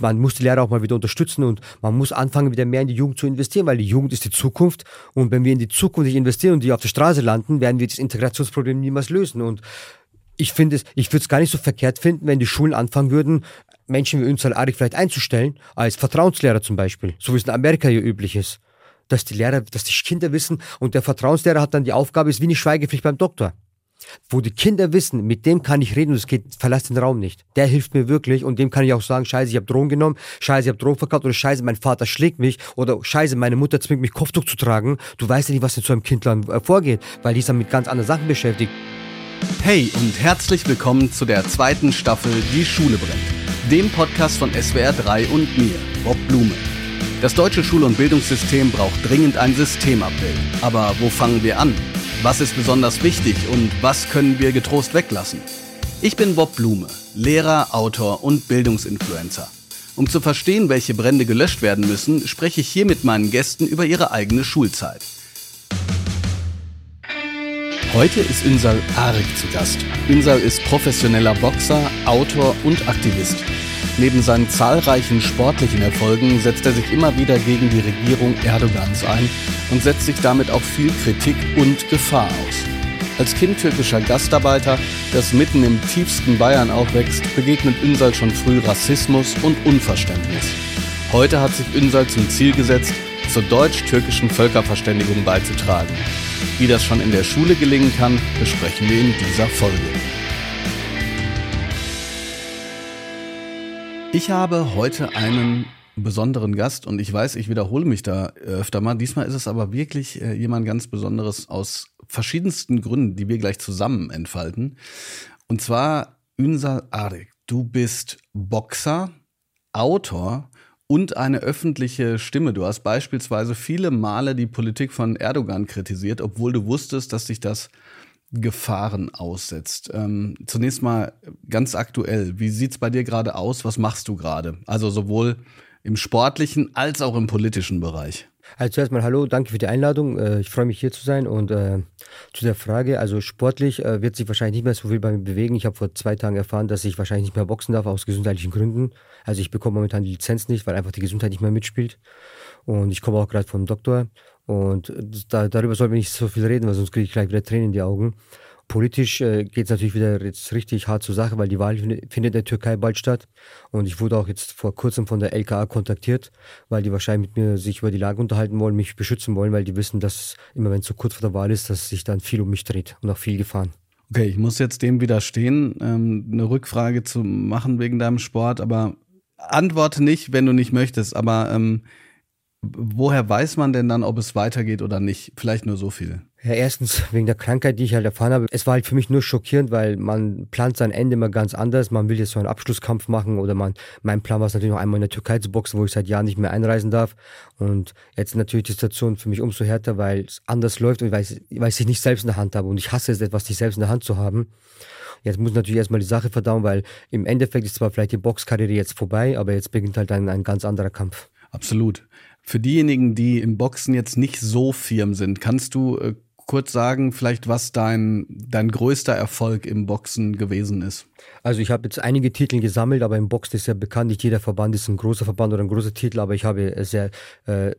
Man muss die Lehrer auch mal wieder unterstützen und man muss anfangen, wieder mehr in die Jugend zu investieren, weil die Jugend ist die Zukunft. Und wenn wir in die Zukunft nicht investieren und die auf der Straße landen, werden wir das Integrationsproblem niemals lösen. Und ich finde es, ich würde es gar nicht so verkehrt finden, wenn die Schulen anfangen würden, Menschen wie Ünsal Arik vielleicht einzustellen, als Vertrauenslehrer zum Beispiel, so wie es in Amerika hier üblich ist. Dass die Lehrer, dass die Kinder wissen und der Vertrauenslehrer hat dann die Aufgabe, ist wie eine Schweigepflicht beim Doktor. Wo die Kinder wissen, mit dem kann ich reden und es geht, verlass den Raum nicht. Der hilft mir wirklich und dem kann ich auch sagen, scheiße, ich habe Drogen genommen, scheiße, ich habe Drogen verkauft oder scheiße, mein Vater schlägt mich oder scheiße, meine Mutter zwingt mich Kopftuch zu tragen. Du weißt ja nicht, was in so einem Kindland äh, vorgeht, weil die ist dann mit ganz anderen Sachen beschäftigt. Hey und herzlich willkommen zu der zweiten Staffel Die Schule brennt, dem Podcast von SWR 3 und mir, Bob Blume. Das deutsche Schul- und Bildungssystem braucht dringend ein Systemupdate. Aber wo fangen wir an? Was ist besonders wichtig und was können wir getrost weglassen? Ich bin Bob Blume, Lehrer, Autor und Bildungsinfluencer. Um zu verstehen, welche Brände gelöscht werden müssen, spreche ich hier mit meinen Gästen über ihre eigene Schulzeit. Heute ist Ünsal Arik zu Gast. Ünsal ist professioneller Boxer, Autor und Aktivist. Neben seinen zahlreichen sportlichen Erfolgen setzt er sich immer wieder gegen die Regierung Erdogans ein und setzt sich damit auch viel Kritik und Gefahr aus. Als Kind türkischer Gastarbeiter, das mitten im tiefsten Bayern aufwächst, begegnet Ünsal schon früh Rassismus und Unverständnis. Heute hat sich Ünsal zum Ziel gesetzt, zur deutsch-türkischen Völkerverständigung beizutragen. Wie das schon in der Schule gelingen kann, besprechen wir in dieser Folge. Ich habe heute einen besonderen Gast und ich weiß, ich wiederhole mich da öfter mal. Diesmal ist es aber wirklich äh, jemand ganz Besonderes aus verschiedensten Gründen, die wir gleich zusammen entfalten. Und zwar Ünsal Arek. Du bist Boxer, Autor und eine öffentliche Stimme. Du hast beispielsweise viele Male die Politik von Erdogan kritisiert, obwohl du wusstest, dass sich das Gefahren aussetzt. Ähm, zunächst mal ganz aktuell, wie sieht's bei dir gerade aus? Was machst du gerade? Also sowohl im sportlichen als auch im politischen Bereich. Also zuerst mal hallo, danke für die Einladung. Äh, ich freue mich hier zu sein und äh, zu der Frage, also sportlich äh, wird sich wahrscheinlich nicht mehr so viel bei mir bewegen. Ich habe vor zwei Tagen erfahren, dass ich wahrscheinlich nicht mehr boxen darf aus gesundheitlichen Gründen. Also ich bekomme momentan die Lizenz nicht, weil einfach die Gesundheit nicht mehr mitspielt. Und ich komme auch gerade vom Doktor und da, darüber sollten wir nicht so viel reden, weil sonst kriege ich gleich wieder Tränen in die Augen. Politisch äh, geht es natürlich wieder jetzt richtig hart zur Sache, weil die Wahl findet in der Türkei bald statt. Und ich wurde auch jetzt vor kurzem von der LKA kontaktiert, weil die wahrscheinlich mit mir sich über die Lage unterhalten wollen, mich beschützen wollen, weil die wissen, dass immer wenn es so kurz vor der Wahl ist, dass sich dann viel um mich dreht und auch viel Gefahren. Okay, ich muss jetzt dem widerstehen, ähm, eine Rückfrage zu machen wegen deinem Sport, aber antworte nicht, wenn du nicht möchtest. Aber ähm, Woher weiß man denn dann, ob es weitergeht oder nicht? Vielleicht nur so viel. Ja, erstens wegen der Krankheit, die ich halt erfahren habe. Es war halt für mich nur schockierend, weil man plant sein Ende immer ganz anders. Man will jetzt so einen Abschlusskampf machen oder man, mein Plan war es natürlich noch einmal in der Türkei zu boxen, wo ich seit Jahren nicht mehr einreisen darf. Und jetzt natürlich die Situation für mich umso härter, weil es anders läuft und weil ich, weil ich nicht selbst in der Hand habe. Und ich hasse es, etwas nicht selbst in der Hand zu haben. Jetzt muss ich natürlich erstmal die Sache verdauen, weil im Endeffekt ist zwar vielleicht die Boxkarriere jetzt vorbei, aber jetzt beginnt halt ein, ein ganz anderer Kampf. Absolut. Für diejenigen, die im Boxen jetzt nicht so firm sind, kannst du äh, kurz sagen, vielleicht was dein, dein größter Erfolg im Boxen gewesen ist? Also ich habe jetzt einige Titel gesammelt, aber im Boxen ist ja bekannt, nicht jeder Verband ist ein großer Verband oder ein großer Titel, aber ich habe sehr äh,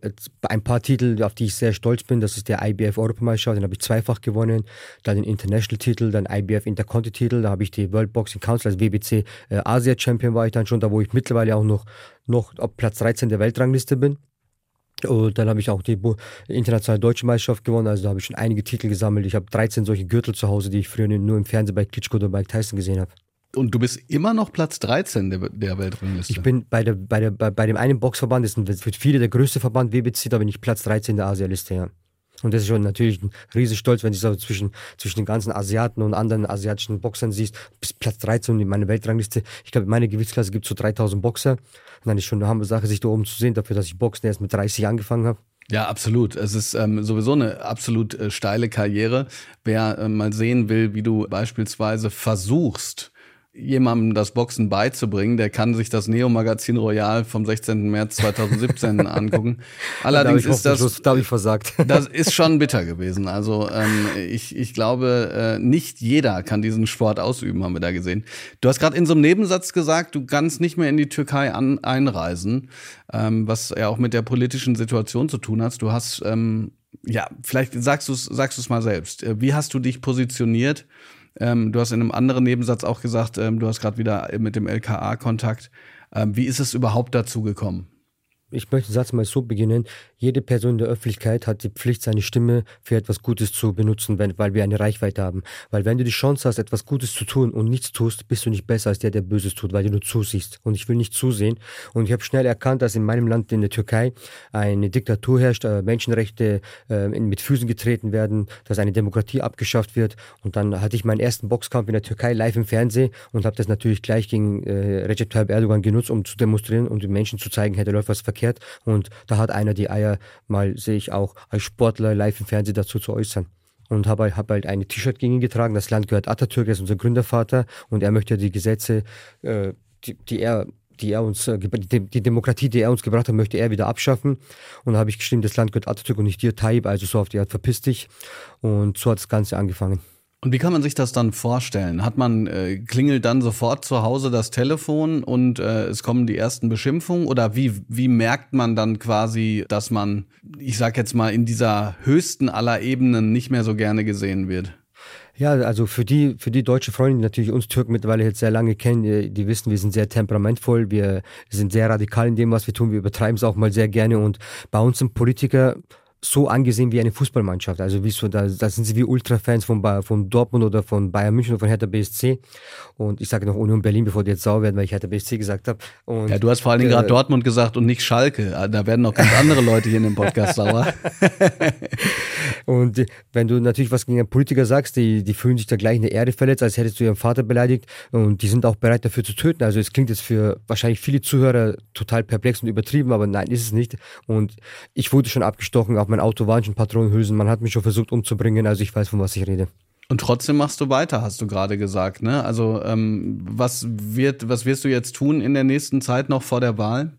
ein paar Titel, auf die ich sehr stolz bin. Das ist der IBF Europameisterschaft, den habe ich zweifach gewonnen. Dann den International-Titel, dann IBF Interconti-Titel, da habe ich die World Boxing Council als WBC äh, war ich dann schon, da wo ich mittlerweile auch noch, noch auf Platz 13 der Weltrangliste bin. Und dann habe ich auch die internationale deutsche Meisterschaft gewonnen, also da habe ich schon einige Titel gesammelt. Ich habe 13 solche Gürtel zu Hause, die ich früher nur im Fernsehen bei Klitschko oder bei Tyson gesehen habe. Und du bist immer noch Platz 13 der, der Weltrangliste. Ich bin bei, der, bei, der, bei, bei dem einen Boxverband, das ist für viele der größte Verband WBC, da bin ich Platz 13 der Asialiste, ja. Und das ist schon natürlich ein riesen Stolz, wenn du so zwischen, zwischen den ganzen Asiaten und anderen asiatischen Boxern siehst, bis Platz 13 in meiner Weltrangliste. Ich glaube, in meiner Gewichtsklasse gibt es so 3000 Boxer. Dann ist schon eine hammer Sache, sich da oben zu sehen, dafür, dass ich Boxen erst mit 30 angefangen habe. Ja, absolut. Es ist ähm, sowieso eine absolut äh, steile Karriere. Wer äh, mal sehen will, wie du beispielsweise versuchst, jemandem das Boxen beizubringen, der kann sich das Neo-Magazin Royal vom 16. März 2017 angucken. Allerdings da ist das, da ich versagt. das ist schon bitter gewesen. Also ähm, ich, ich glaube, äh, nicht jeder kann diesen Sport ausüben, haben wir da gesehen. Du hast gerade in so einem Nebensatz gesagt, du kannst nicht mehr in die Türkei an, einreisen, ähm, was ja auch mit der politischen Situation zu tun hat. Du hast, ähm, ja, vielleicht sagst du es sagst du's mal selbst. Äh, wie hast du dich positioniert? Ähm, du hast in einem anderen Nebensatz auch gesagt, ähm, du hast gerade wieder mit dem LKA Kontakt. Ähm, wie ist es überhaupt dazu gekommen? ich möchte den Satz mal so beginnen. Jede Person in der Öffentlichkeit hat die Pflicht, seine Stimme für etwas Gutes zu benutzen, wenn, weil wir eine Reichweite haben. Weil wenn du die Chance hast, etwas Gutes zu tun und nichts tust, bist du nicht besser als der, der Böses tut, weil du nur zusiehst. Und ich will nicht zusehen. Und ich habe schnell erkannt, dass in meinem Land, in der Türkei, eine Diktatur herrscht, äh, Menschenrechte äh, mit Füßen getreten werden, dass eine Demokratie abgeschafft wird. Und dann hatte ich meinen ersten Boxkampf in der Türkei live im Fernsehen und habe das natürlich gleich gegen äh, Recep Tayyip Erdogan genutzt, um zu demonstrieren und den Menschen zu zeigen, hey, da läuft was verkehrt. Und da hat einer die Eier, mal sehe ich auch als Sportler live im Fernsehen dazu zu äußern. Und habe hab halt ein T-Shirt gegen ihn getragen. Das Land gehört Atatürk, er ist unser Gründervater. Und er möchte die Gesetze, äh, die, die er die er uns, äh, die Demokratie, die er uns gebracht hat, möchte er wieder abschaffen. Und da habe ich geschrieben, das Land gehört Atatürk und nicht dir, Taib, also so auf die Art, verpiss dich. Und so hat das Ganze angefangen. Und wie kann man sich das dann vorstellen? Hat man äh, klingelt dann sofort zu Hause das Telefon und äh, es kommen die ersten Beschimpfungen oder wie wie merkt man dann quasi, dass man, ich sag jetzt mal, in dieser höchsten aller Ebenen nicht mehr so gerne gesehen wird? Ja, also für die, für die deutsche Freunde, die natürlich uns Türken mittlerweile jetzt sehr lange kennen, die, die wissen, wir sind sehr temperamentvoll, wir sind sehr radikal in dem, was wir tun, wir übertreiben es auch mal sehr gerne und bei uns sind Politiker so angesehen wie eine Fußballmannschaft. Also wie so, da, da sind sie wie Ultrafans von, von Dortmund oder von Bayern München oder von Hertha BSC. Und ich sage noch Union Berlin, bevor die jetzt sauer werden, weil ich Hertha BSC gesagt habe. Ja, du hast vor allen Dingen äh, gerade Dortmund gesagt und nicht Schalke. Ah, da werden noch ganz andere Leute hier in dem Podcast sauer. und wenn du natürlich was gegen einen Politiker sagst, die, die fühlen sich da gleich in der Erde verletzt, als hättest du ihren Vater beleidigt. Und die sind auch bereit dafür zu töten. Also es klingt jetzt für wahrscheinlich viele Zuhörer total perplex und übertrieben, aber nein, ist es nicht. Und ich wurde schon abgestochen, auch mein Auto waren schon Patronenhülsen, man hat mich schon versucht umzubringen, also ich weiß, von was ich rede. Und trotzdem machst du weiter, hast du gerade gesagt, ne? Also ähm, was wird, was wirst du jetzt tun in der nächsten Zeit noch vor der Wahl?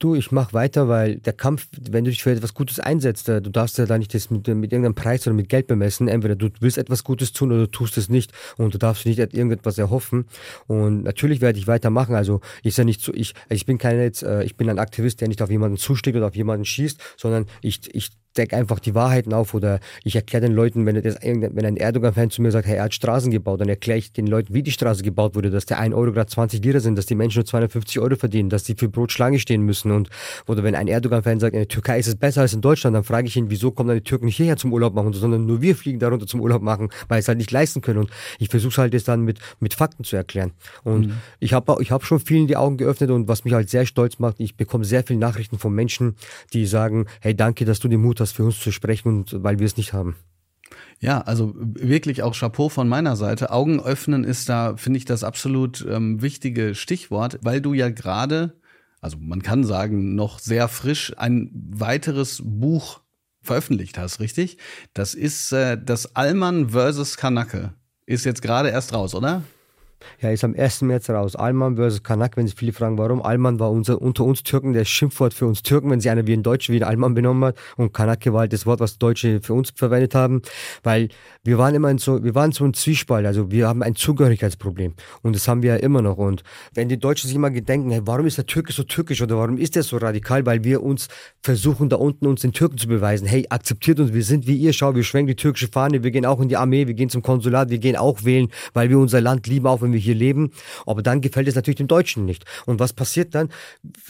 Du, ich mach weiter, weil der Kampf, wenn du dich für etwas Gutes einsetzt, äh, du darfst ja da nicht das mit, mit irgendeinem Preis oder mit Geld bemessen. Entweder du willst etwas Gutes tun oder du tust es nicht und du darfst nicht irgendetwas erhoffen. Und natürlich werde ich weitermachen. Also ich ja nicht so, ich, ich bin kein jetzt, äh, ich bin ein Aktivist, der nicht auf jemanden zuschlägt oder auf jemanden schießt, sondern ich, ich decke einfach die Wahrheiten auf oder ich erkläre den Leuten, wenn, das, wenn ein Erdogan-Fan zu mir sagt, hey, er hat Straßen gebaut, dann erkläre ich den Leuten, wie die Straße gebaut wurde, dass der 1 Euro gerade 20 Lira sind, dass die Menschen nur 250 Euro verdienen, dass die für Brot Schlange stehen müssen und oder wenn ein Erdogan-Fan sagt, in der Türkei ist es besser als in Deutschland, dann frage ich ihn, wieso kommen dann die Türken nicht hierher zum Urlaub machen, sondern nur wir fliegen darunter zum Urlaub machen, weil es halt nicht leisten können und ich versuche halt jetzt dann mit, mit Fakten zu erklären und mhm. ich habe ich hab schon vielen die Augen geöffnet und was mich halt sehr stolz macht, ich bekomme sehr viele Nachrichten von Menschen, die sagen, hey, danke, dass du den Mut hast, für uns zu sprechen und weil wir es nicht haben. Ja, also wirklich auch Chapeau von meiner Seite. Augen öffnen ist da, finde ich, das absolut ähm, wichtige Stichwort, weil du ja gerade, also man kann sagen, noch sehr frisch ein weiteres Buch veröffentlicht hast, richtig? Das ist äh, das Allmann versus Kanake. Ist jetzt gerade erst raus, oder? Ja, ist am 1. März raus. Alman versus Kanak, wenn Sie viele fragen, warum. Alman war unser, unter uns Türken das Schimpfwort für uns Türken, wenn sie einer wie ein Deutscher wie ein Alman benommen hat. Und Kanake war halt das Wort, was Deutsche für uns verwendet haben. Weil wir waren immer in so, wir waren so ein Zwiespalt. Also wir haben ein Zugehörigkeitsproblem. Und das haben wir ja immer noch. Und wenn die Deutschen sich immer gedenken, hey, warum ist der Türke so türkisch oder warum ist der so radikal? Weil wir uns versuchen, da unten uns den Türken zu beweisen. Hey, akzeptiert uns, wir sind wie ihr. Schau, wir schwenken die türkische Fahne, wir gehen auch in die Armee, wir gehen zum Konsulat, wir gehen auch wählen, weil wir unser Land lieben, auch wenn wir hier leben. Aber dann gefällt es natürlich den Deutschen nicht. Und was passiert dann?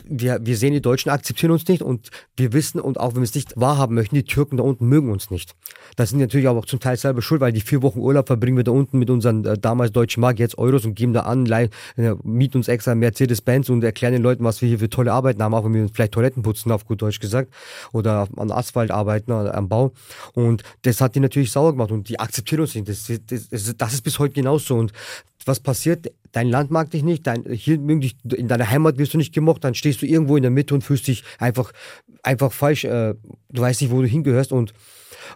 Wir, wir sehen, die Deutschen akzeptieren uns nicht und wir wissen, und auch wenn wir es nicht wahrhaben möchten, die Türken da unten mögen uns nicht. Das sind natürlich aber auch zum Teil selber schuld, weil die vier Wochen Urlaub verbringen wir da unten mit unseren äh, damals deutschen Mark, jetzt Euros und geben da an, leih, äh, mieten uns extra Mercedes-Benz und erklären den Leuten, was wir hier für tolle Arbeiten haben, auch wenn wir vielleicht Toiletten putzen, auf gut Deutsch gesagt, oder an Asphalt arbeiten, oder am Bau. Und das hat die natürlich sauer gemacht und die akzeptieren uns nicht. Das, das, das ist bis heute genauso. Und was passiert? Dein Land mag dich nicht, dein, hier in deiner Heimat wirst du nicht gemocht, dann stehst du irgendwo in der Mitte und fühlst dich einfach, einfach falsch. Äh, du weißt nicht, wo du hingehörst und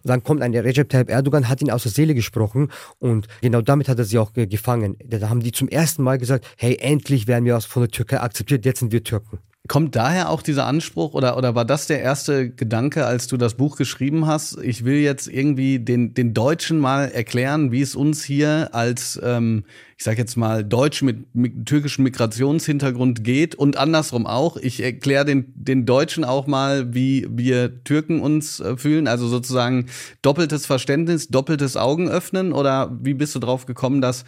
Und dann kommt ein Recep Tayyip Erdogan, hat ihn aus der Seele gesprochen und genau damit hat er sie auch gefangen. Da haben die zum ersten Mal gesagt, hey, endlich werden wir von der Türkei akzeptiert, jetzt sind wir Türken. Kommt daher auch dieser Anspruch oder, oder war das der erste Gedanke, als du das Buch geschrieben hast? Ich will jetzt irgendwie den, den Deutschen mal erklären, wie es uns hier als, ähm, ich sag jetzt mal, Deutsch mit, mit türkischem Migrationshintergrund geht und andersrum auch. Ich erkläre den, den Deutschen auch mal, wie wir Türken uns äh, fühlen. Also sozusagen doppeltes Verständnis, doppeltes Augen öffnen oder wie bist du drauf gekommen, dass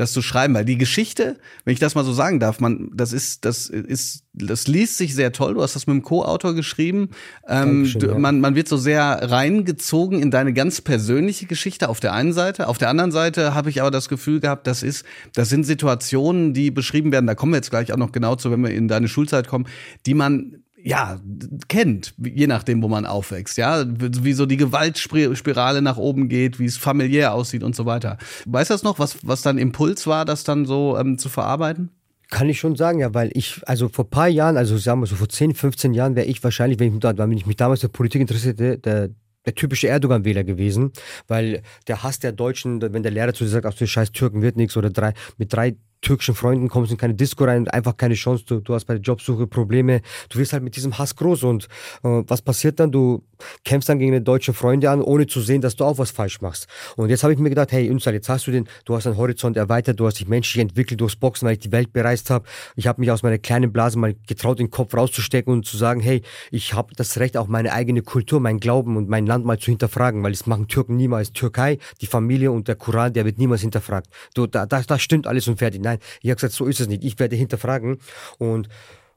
das zu schreiben, weil die Geschichte, wenn ich das mal so sagen darf, man, das ist, das ist, das liest sich sehr toll. Du hast das mit dem Co-Autor geschrieben. Ähm, du, man, man wird so sehr reingezogen in deine ganz persönliche Geschichte auf der einen Seite. Auf der anderen Seite habe ich aber das Gefühl gehabt, das ist, das sind Situationen, die beschrieben werden. Da kommen wir jetzt gleich auch noch genau zu, wenn wir in deine Schulzeit kommen, die man ja, kennt, je nachdem, wo man aufwächst, ja, wie so die Gewaltspirale nach oben geht, wie es familiär aussieht und so weiter. Weißt du das noch, was, was dein Impuls war, das dann so ähm, zu verarbeiten? Kann ich schon sagen, ja, weil ich, also vor paar Jahren, also sagen wir so vor 10, 15 Jahren wäre ich wahrscheinlich, wenn ich, wenn ich mich damals für Politik interessierte, der, der typische Erdogan-Wähler gewesen, weil der Hass der Deutschen, wenn der Lehrer zu dir sagt, ach du scheiß Türken wird nichts oder drei, mit drei türkischen Freunden kommst in keine Disco rein und einfach keine Chance, du, du hast bei der Jobsuche Probleme, du wirst halt mit diesem Hass groß und äh, was passiert dann? Du kämpfst dann gegen deine deutschen Freunde an, ohne zu sehen, dass du auch was falsch machst. Und jetzt habe ich mir gedacht, hey Ünsal, jetzt hast du den, du hast deinen Horizont erweitert, du hast dich menschlich entwickelt durchs Boxen, weil ich die Welt bereist habe. Ich habe mich aus meiner kleinen Blase mal getraut, den Kopf rauszustecken und zu sagen, hey, ich habe das Recht, auch meine eigene Kultur, mein Glauben und mein Land mal zu hinterfragen, weil es machen Türken niemals. Türkei, die Familie und der Koran, der wird niemals hinterfragt. Du, da, da, da stimmt alles und fertig. Nein, ich habe gesagt, so ist es nicht. Ich werde hinterfragen. Und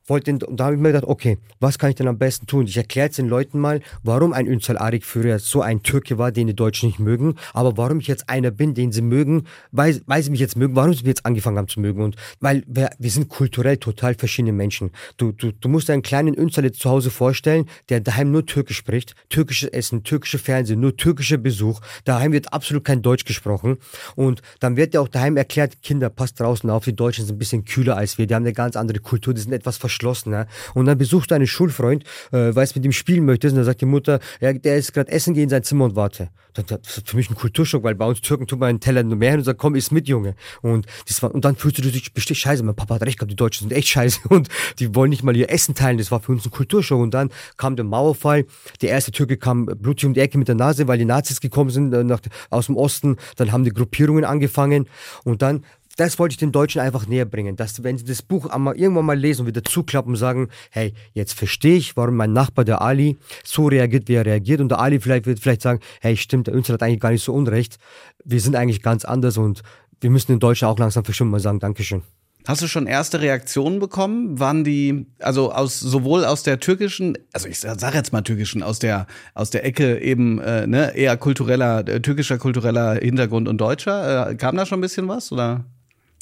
wollte, und da habe ich mir gedacht, okay, was kann ich denn am besten tun? Ich erkläre jetzt den Leuten mal, warum ein Ünsal Arik früher so ein Türke war, den die Deutschen nicht mögen, aber warum ich jetzt einer bin, den sie mögen, weil, weil sie mich jetzt mögen, warum sie mich jetzt angefangen haben zu mögen. Und weil wir, wir sind kulturell total verschiedene Menschen. Du, du, du musst einen kleinen Ünsal jetzt zu Hause vorstellen, der daheim nur Türkisch spricht, türkisches Essen, türkische Fernsehen, nur türkischer Besuch. Daheim wird absolut kein Deutsch gesprochen. Und dann wird ja auch daheim erklärt, Kinder, passt draußen auf, die Deutschen sind ein bisschen kühler als wir, die haben eine ganz andere Kultur, die sind etwas verschlossen. Ne? Und dann besucht du einen Schulfreund, äh, weil es mit ihm spielen möchtest, und dann sagt die Mutter, ja, der ist gerade essen, geh in sein Zimmer und warte. Das ist für mich ein Kulturschock, weil bei uns Türken tut man einen Teller nur mehr hin und sagt, komm, iss mit, Junge. Und, das war, und dann fühlst du dich bestimmt scheiße. Mein Papa hat recht gehabt, die Deutschen sind echt scheiße und die wollen nicht mal ihr Essen teilen. Das war für uns ein Kulturschock. Und dann kam der Mauerfall. Der erste Türke kam blutig um die Ecke mit der Nase, weil die Nazis gekommen sind äh, nach, aus dem Osten. Dann haben die Gruppierungen angefangen. Und dann das wollte ich den Deutschen einfach näher bringen, dass wenn sie das Buch einmal, irgendwann mal lesen und wieder zuklappen und sagen, hey, jetzt verstehe ich, warum mein Nachbar, der Ali, so reagiert, wie er reagiert und der Ali vielleicht wird vielleicht sagen, hey, stimmt, der Önsel hat eigentlich gar nicht so unrecht, wir sind eigentlich ganz anders und wir müssen den Deutschen auch langsam bestimmt mal sagen, Dankeschön. Hast du schon erste Reaktionen bekommen? Waren die, also aus sowohl aus der türkischen, also ich sage jetzt mal türkischen, aus der aus der Ecke eben äh, ne, eher kultureller, türkischer kultureller Hintergrund und deutscher, äh, kam da schon ein bisschen was oder?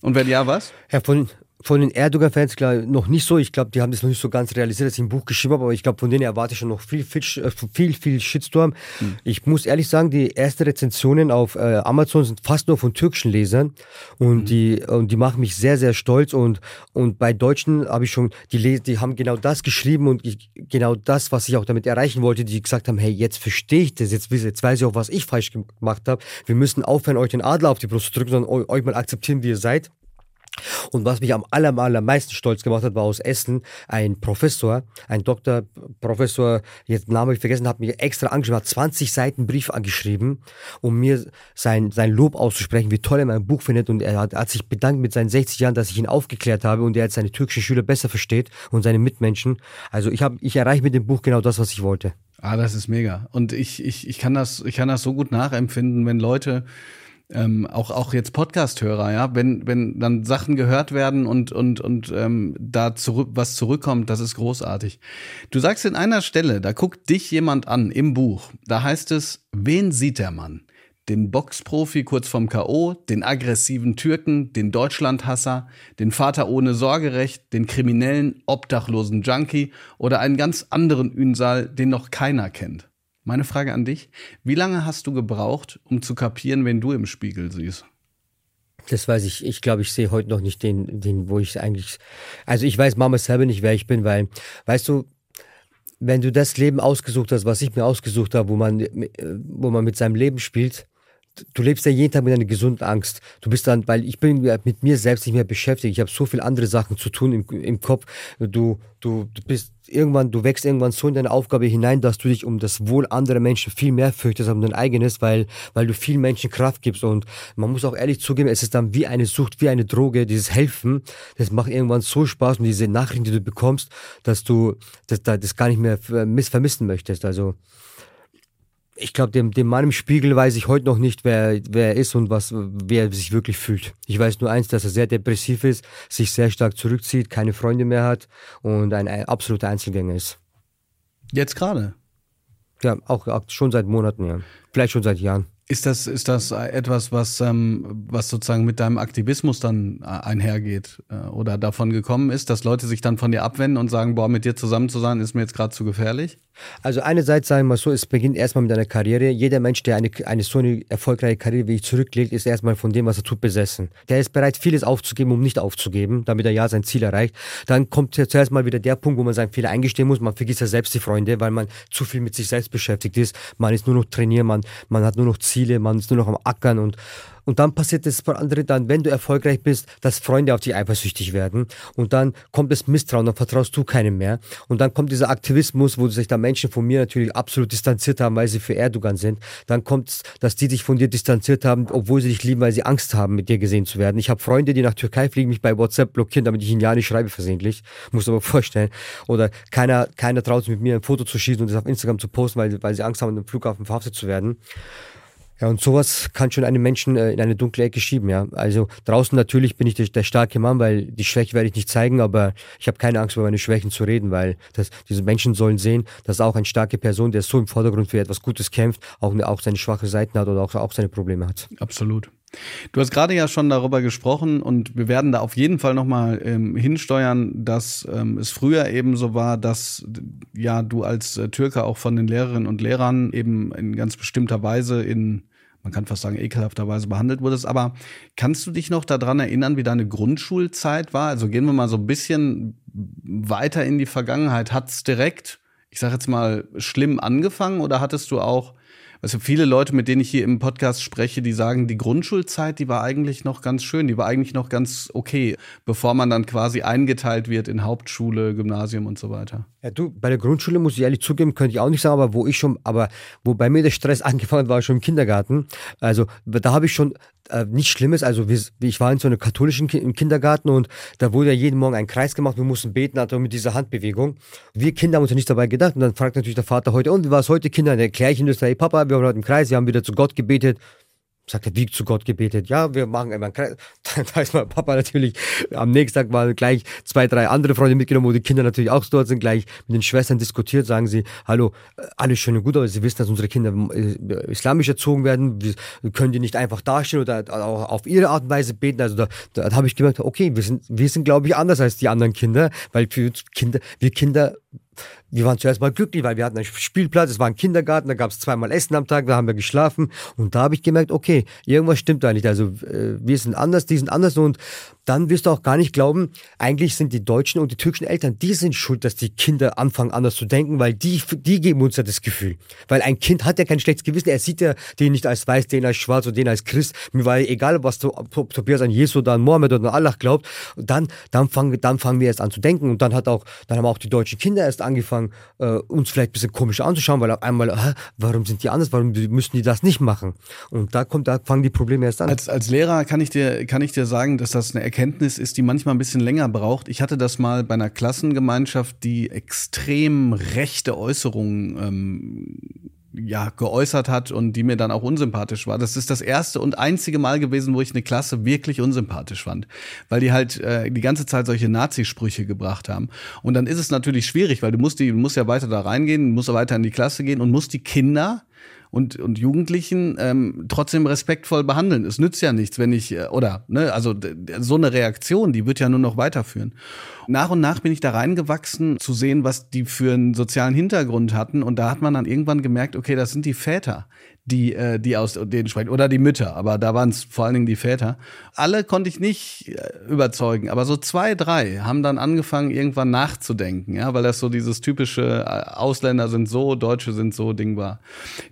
Und wenn ja, was? Ja, von, von den Erdogan-Fans klar noch nicht so. Ich glaube, die haben das noch nicht so ganz realisiert, dass ich ein Buch geschrieben habe, aber ich glaube, von denen erwarte ich schon noch viel, viel, äh, viel, viel Shitstorm. Hm. Ich muss ehrlich sagen, die ersten Rezensionen auf äh, Amazon sind fast nur von türkischen Lesern und hm. die und die machen mich sehr, sehr stolz und und bei Deutschen habe ich schon die lesen, die haben genau das geschrieben und ich, genau das, was ich auch damit erreichen wollte, die gesagt haben, hey, jetzt verstehe ich das, jetzt, jetzt weiß ich auch, was ich falsch gemacht habe. Wir müssen aufhören, euch den Adler auf die Brust zu drücken, sondern euch mal akzeptieren, wie ihr seid. Und was mich am aller, allermeisten stolz gemacht hat, war aus Essen ein Professor, ein Doktor, Professor, jetzt Namen ich vergessen, hat mir extra angeschrieben, hat 20 Seiten Brief angeschrieben, um mir sein, sein Lob auszusprechen, wie toll er mein Buch findet. Und er hat, hat sich bedankt mit seinen 60 Jahren, dass ich ihn aufgeklärt habe und er jetzt seine türkischen Schüler besser versteht und seine Mitmenschen. Also ich habe, ich erreiche mit dem Buch genau das, was ich wollte. Ah, das ist mega. Und ich, ich, ich kann das, ich kann das so gut nachempfinden, wenn Leute ähm, auch auch jetzt Podcast-Hörer, ja, wenn wenn dann Sachen gehört werden und und und ähm, da zurück was zurückkommt, das ist großartig. Du sagst in einer Stelle, da guckt dich jemand an im Buch, da heißt es, wen sieht der Mann? Den Boxprofi kurz vom KO, den aggressiven Türken, den Deutschlandhasser, den Vater ohne Sorgerecht, den kriminellen, obdachlosen Junkie oder einen ganz anderen Ünsal, den noch keiner kennt. Meine Frage an dich, wie lange hast du gebraucht, um zu kapieren, wenn du im Spiegel siehst? Das weiß ich. Ich glaube, ich sehe heute noch nicht den, den, wo ich eigentlich. Also ich weiß Mama selber nicht, wer ich bin, weil, weißt du, wenn du das Leben ausgesucht hast, was ich mir ausgesucht habe, wo man, wo man mit seinem Leben spielt, du lebst ja jeden Tag mit einer gesunden Angst. Du bist dann, weil ich bin mit mir selbst nicht mehr beschäftigt. Ich habe so viele andere Sachen zu tun im, im Kopf. Du, du, du bist irgendwann, du wächst irgendwann so in deine Aufgabe hinein, dass du dich um das Wohl anderer Menschen viel mehr fürchtest als um dein eigenes, weil, weil du vielen Menschen Kraft gibst. Und man muss auch ehrlich zugeben, es ist dann wie eine Sucht, wie eine Droge, dieses Helfen. Das macht irgendwann so Spaß und diese Nachrichten, die du bekommst, dass du das, das gar nicht mehr vermissen möchtest. Also, ich glaube, dem, dem Mann im Spiegel weiß ich heute noch nicht, wer, wer er ist und was, wer er sich wirklich fühlt. Ich weiß nur eins, dass er sehr depressiv ist, sich sehr stark zurückzieht, keine Freunde mehr hat und ein, ein absoluter Einzelgänger ist. Jetzt gerade? Ja, auch, auch schon seit Monaten, ja. Vielleicht schon seit Jahren. Ist das, ist das etwas, was, ähm, was sozusagen mit deinem Aktivismus dann äh, einhergeht äh, oder davon gekommen ist, dass Leute sich dann von dir abwenden und sagen, boah, mit dir zusammen zu sein, ist mir jetzt gerade zu gefährlich? Also einerseits sagen wir mal so, es beginnt erstmal mit einer Karriere. Jeder Mensch, der eine, eine so eine erfolgreiche Karriere wie ich zurücklegt, ist erstmal von dem, was er tut, besessen. Der ist bereit, vieles aufzugeben, um nicht aufzugeben, damit er ja sein Ziel erreicht. Dann kommt zuerst mal wieder der Punkt, wo man seinen Fehler eingestehen muss. Man vergisst ja selbst die Freunde, weil man zu viel mit sich selbst beschäftigt ist. Man ist nur noch trainieren, man, man hat nur noch Ziele, man ist nur noch am Ackern und und dann passiert das bei anderen dann, wenn du erfolgreich bist, dass Freunde auf dich eifersüchtig werden. Und dann kommt das Misstrauen, dann vertraust du keinem mehr. Und dann kommt dieser Aktivismus, wo sich da Menschen von mir natürlich absolut distanziert haben, weil sie für Erdogan sind. Dann kommt es, dass die dich von dir distanziert haben, obwohl sie dich lieben, weil sie Angst haben, mit dir gesehen zu werden. Ich habe Freunde, die nach Türkei fliegen, mich bei WhatsApp blockieren, damit ich ihnen ja nicht schreibe versehentlich. Muss aber vorstellen. Oder keiner, keiner traut sich mit mir ein Foto zu schießen und das auf Instagram zu posten, weil, weil sie Angst haben, dem Flughafen verhaftet zu werden. Ja, und sowas kann schon einen Menschen äh, in eine dunkle Ecke schieben, ja. Also draußen natürlich bin ich der, der, starke Mann, weil die Schwäche werde ich nicht zeigen, aber ich habe keine Angst, über meine Schwächen zu reden, weil das, diese Menschen sollen sehen, dass auch eine starke Person, der so im Vordergrund für etwas Gutes kämpft, auch, auch seine schwache Seiten hat oder auch, auch seine Probleme hat. Absolut. Du hast gerade ja schon darüber gesprochen und wir werden da auf jeden Fall nochmal ähm, hinsteuern, dass ähm, es früher eben so war, dass ja du als äh, Türke auch von den Lehrerinnen und Lehrern eben in ganz bestimmter Weise in man kann fast sagen, ekelhafterweise behandelt wurdest. Aber kannst du dich noch daran erinnern, wie deine Grundschulzeit war? Also gehen wir mal so ein bisschen weiter in die Vergangenheit. Hat's direkt, ich sage jetzt mal, schlimm angefangen oder hattest du auch also viele Leute, mit denen ich hier im Podcast spreche, die sagen, die Grundschulzeit, die war eigentlich noch ganz schön, die war eigentlich noch ganz okay, bevor man dann quasi eingeteilt wird in Hauptschule, Gymnasium und so weiter. Ja, du, bei der Grundschule muss ich ehrlich zugeben, könnte ich auch nicht sagen, aber wo ich schon, aber wo bei mir der Stress angefangen war, schon im Kindergarten. Also da habe ich schon äh, nichts Schlimmes. Also wir, ich war in so einem katholischen Ki im Kindergarten und da wurde ja jeden Morgen ein Kreis gemacht. Wir mussten beten, also mit dieser Handbewegung. Wir Kinder haben uns ja nicht dabei gedacht. Und dann fragt natürlich der Vater heute, und wie war es heute, Kinder? Dann erkläre ich ihnen das, hey Papa, wir waren heute im Kreis, wir haben wieder zu Gott gebetet sagt er, wie zu Gott gebetet. Ja, wir machen immer einen Kreis. Dann weiß mein Papa natürlich, am nächsten Tag waren gleich zwei, drei andere Freunde mitgenommen, wo die Kinder natürlich auch dort sind, gleich mit den Schwestern diskutiert, sagen sie, hallo, äh, alles schön und gut, aber sie wissen, dass unsere Kinder äh, islamisch erzogen werden, wir können die nicht einfach dastehen oder auch auf ihre Art und Weise beten. Also da, da habe ich gemerkt, okay, wir sind, wir sind, glaube ich, anders als die anderen Kinder, weil für Kinder, wir Kinder wir waren zuerst mal glücklich, weil wir hatten einen Spielplatz, es war ein Kindergarten, da gab es zweimal Essen am Tag, da haben wir geschlafen und da habe ich gemerkt, okay, irgendwas stimmt da nicht. Also äh, wir sind anders, die sind anders und dann wirst du auch gar nicht glauben, eigentlich sind die deutschen und die türkischen Eltern, die sind schuld, dass die Kinder anfangen anders zu denken, weil die, die geben uns ja das Gefühl. Weil ein Kind hat ja kein schlechtes Gewissen, er sieht ja den nicht als weiß, den als schwarz oder den als Christ, mir war egal, was du, ob Tobias an Jesus oder an Mohammed oder an Allah glaubt, dann, dann fangen, dann fangen wir erst an zu denken und dann hat auch, dann haben auch die deutschen Kinder erst angefangen, äh, uns vielleicht ein bisschen komisch anzuschauen, weil auf einmal, äh, warum sind die anders, warum müssen die das nicht machen? Und da kommt, da fangen die Probleme erst an. Als, als Lehrer kann ich dir, kann ich dir sagen, dass das eine Erkenntnis ist, die manchmal ein bisschen länger braucht. Ich hatte das mal bei einer Klassengemeinschaft, die extrem rechte Äußerungen ähm, ja, geäußert hat und die mir dann auch unsympathisch war. Das ist das erste und einzige Mal gewesen, wo ich eine Klasse wirklich unsympathisch fand, weil die halt äh, die ganze Zeit solche Nazi-Sprüche gebracht haben. Und dann ist es natürlich schwierig, weil du musst die, du musst ja weiter da reingehen, musst weiter in die Klasse gehen und musst die Kinder und, und Jugendlichen ähm, trotzdem respektvoll behandeln. Es nützt ja nichts, wenn ich, äh, oder, ne, also so eine Reaktion, die wird ja nur noch weiterführen. Nach und nach bin ich da reingewachsen, zu sehen, was die für einen sozialen Hintergrund hatten. Und da hat man dann irgendwann gemerkt, okay, das sind die Väter die, äh, die aus denen sprechen. Oder die Mütter, aber da waren es vor allen Dingen die Väter. Alle konnte ich nicht äh, überzeugen, aber so zwei, drei haben dann angefangen, irgendwann nachzudenken, ja, weil das so dieses typische äh, Ausländer sind so, Deutsche sind so Ding war.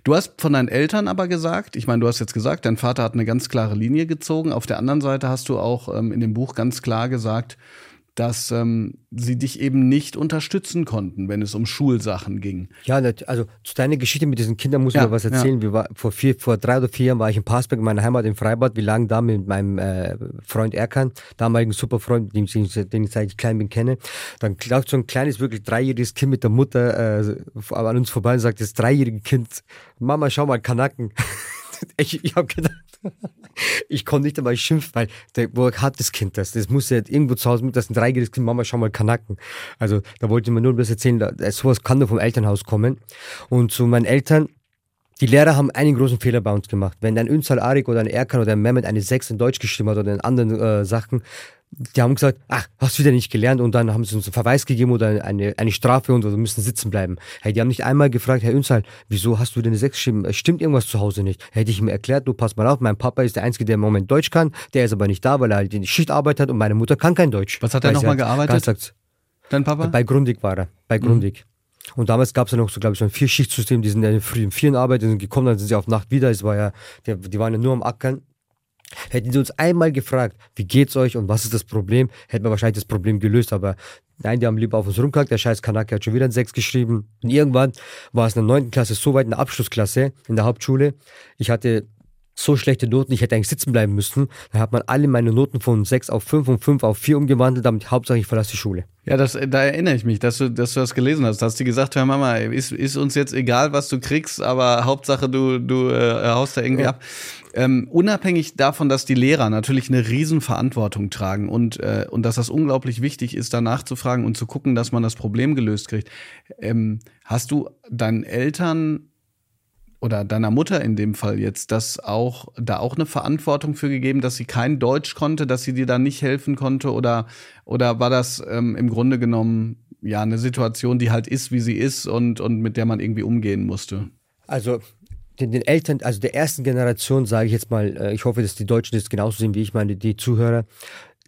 Du hast von deinen Eltern aber gesagt, ich meine, du hast jetzt gesagt, dein Vater hat eine ganz klare Linie gezogen. Auf der anderen Seite hast du auch ähm, in dem Buch ganz klar gesagt, dass ähm, sie dich eben nicht unterstützen konnten, wenn es um Schulsachen ging. Ja, also zu deiner Geschichte mit diesen Kindern muss ich ja, mal was erzählen. Ja. War, vor, vier, vor drei oder vier Jahren war ich in Passberg in meiner Heimat in Freibad. Wir lagen da mit meinem äh, Freund Erkan, damaligen Superfreund, den, den ich seit ich klein bin kenne. Dann läuft so ein kleines, wirklich dreijähriges Kind mit der Mutter äh, an uns vorbei und sagt, das dreijährige Kind, Mama, schau mal, Kanaken. ich ich habe gedacht, ich konnte nicht dabei schimpfen, weil der, wo hat das Kind das? Das muss ja irgendwo zu Hause mit, das ein dreijähriges Kind, Mama, schau mal, Kanacken. Also da wollte ich mir nur das erzählen, da, sowas kann nur vom Elternhaus kommen. Und zu meinen Eltern, die Lehrer haben einen großen Fehler bei uns gemacht. Wenn ein Ünsal Arik oder ein Erkan oder ein Mehmet eine 6 in Deutsch geschrieben hat oder in anderen äh, Sachen, die haben gesagt, ach, hast du wieder nicht gelernt und dann haben sie uns einen Verweis gegeben oder eine, eine Strafe und wir müssen sitzen bleiben. Hey, die haben nicht einmal gefragt, Herr Ünsal, wieso hast du denn eine 6 geschrieben? Stimmt irgendwas zu Hause nicht? Hätte ich ihm erklärt, du pass mal auf, mein Papa ist der Einzige, der im Moment Deutsch kann, der ist aber nicht da, weil er halt in Schichtarbeit hat und meine Mutter kann kein Deutsch. Was hat er nochmal gearbeitet? Sagt, Dein Papa? Bei Grundig war er, bei mhm. Grundig. Mhm. Und damals gab es ja noch so, glaube ich, so ein Vier-Schichtsystem, die sind ja früh im Vieren arbeiten, sind gekommen, dann sind sie auf Nacht wieder. Es war ja, die, die waren ja nur am Ackern. Hätten sie uns einmal gefragt, wie geht's euch und was ist das Problem, hätten wir wahrscheinlich das Problem gelöst, aber nein, die haben lieber auf uns rumgekackt, der scheiß Kanake hat schon wieder ein Sechs geschrieben. Und irgendwann war es in der neunten Klasse so weit in der Abschlussklasse in der Hauptschule. Ich hatte so schlechte Noten, ich hätte eigentlich sitzen bleiben müssen. Dann hat man alle meine Noten von 6 auf 5 und 5 auf 4 umgewandelt, damit Hauptsache ich verlasse die Schule. Ja, das, da erinnere ich mich, dass du, dass du das gelesen hast. Da hast du gesagt, hör Mama, ist, ist uns jetzt egal, was du kriegst, aber Hauptsache du, du äh, haust da irgendwie ja. ab. Ähm, unabhängig davon, dass die Lehrer natürlich eine Riesenverantwortung tragen und, äh, und dass das unglaublich wichtig ist, danach zu fragen und zu gucken, dass man das Problem gelöst kriegt. Ähm, hast du deinen Eltern oder deiner Mutter in dem Fall jetzt, das auch, da auch eine Verantwortung für gegeben, dass sie kein Deutsch konnte, dass sie dir da nicht helfen konnte oder, oder war das ähm, im Grunde genommen ja eine Situation, die halt ist, wie sie ist und, und mit der man irgendwie umgehen musste? Also den, den Eltern, also der ersten Generation, sage ich jetzt mal, äh, ich hoffe, dass die Deutschen das genauso sehen wie ich meine, die Zuhörer,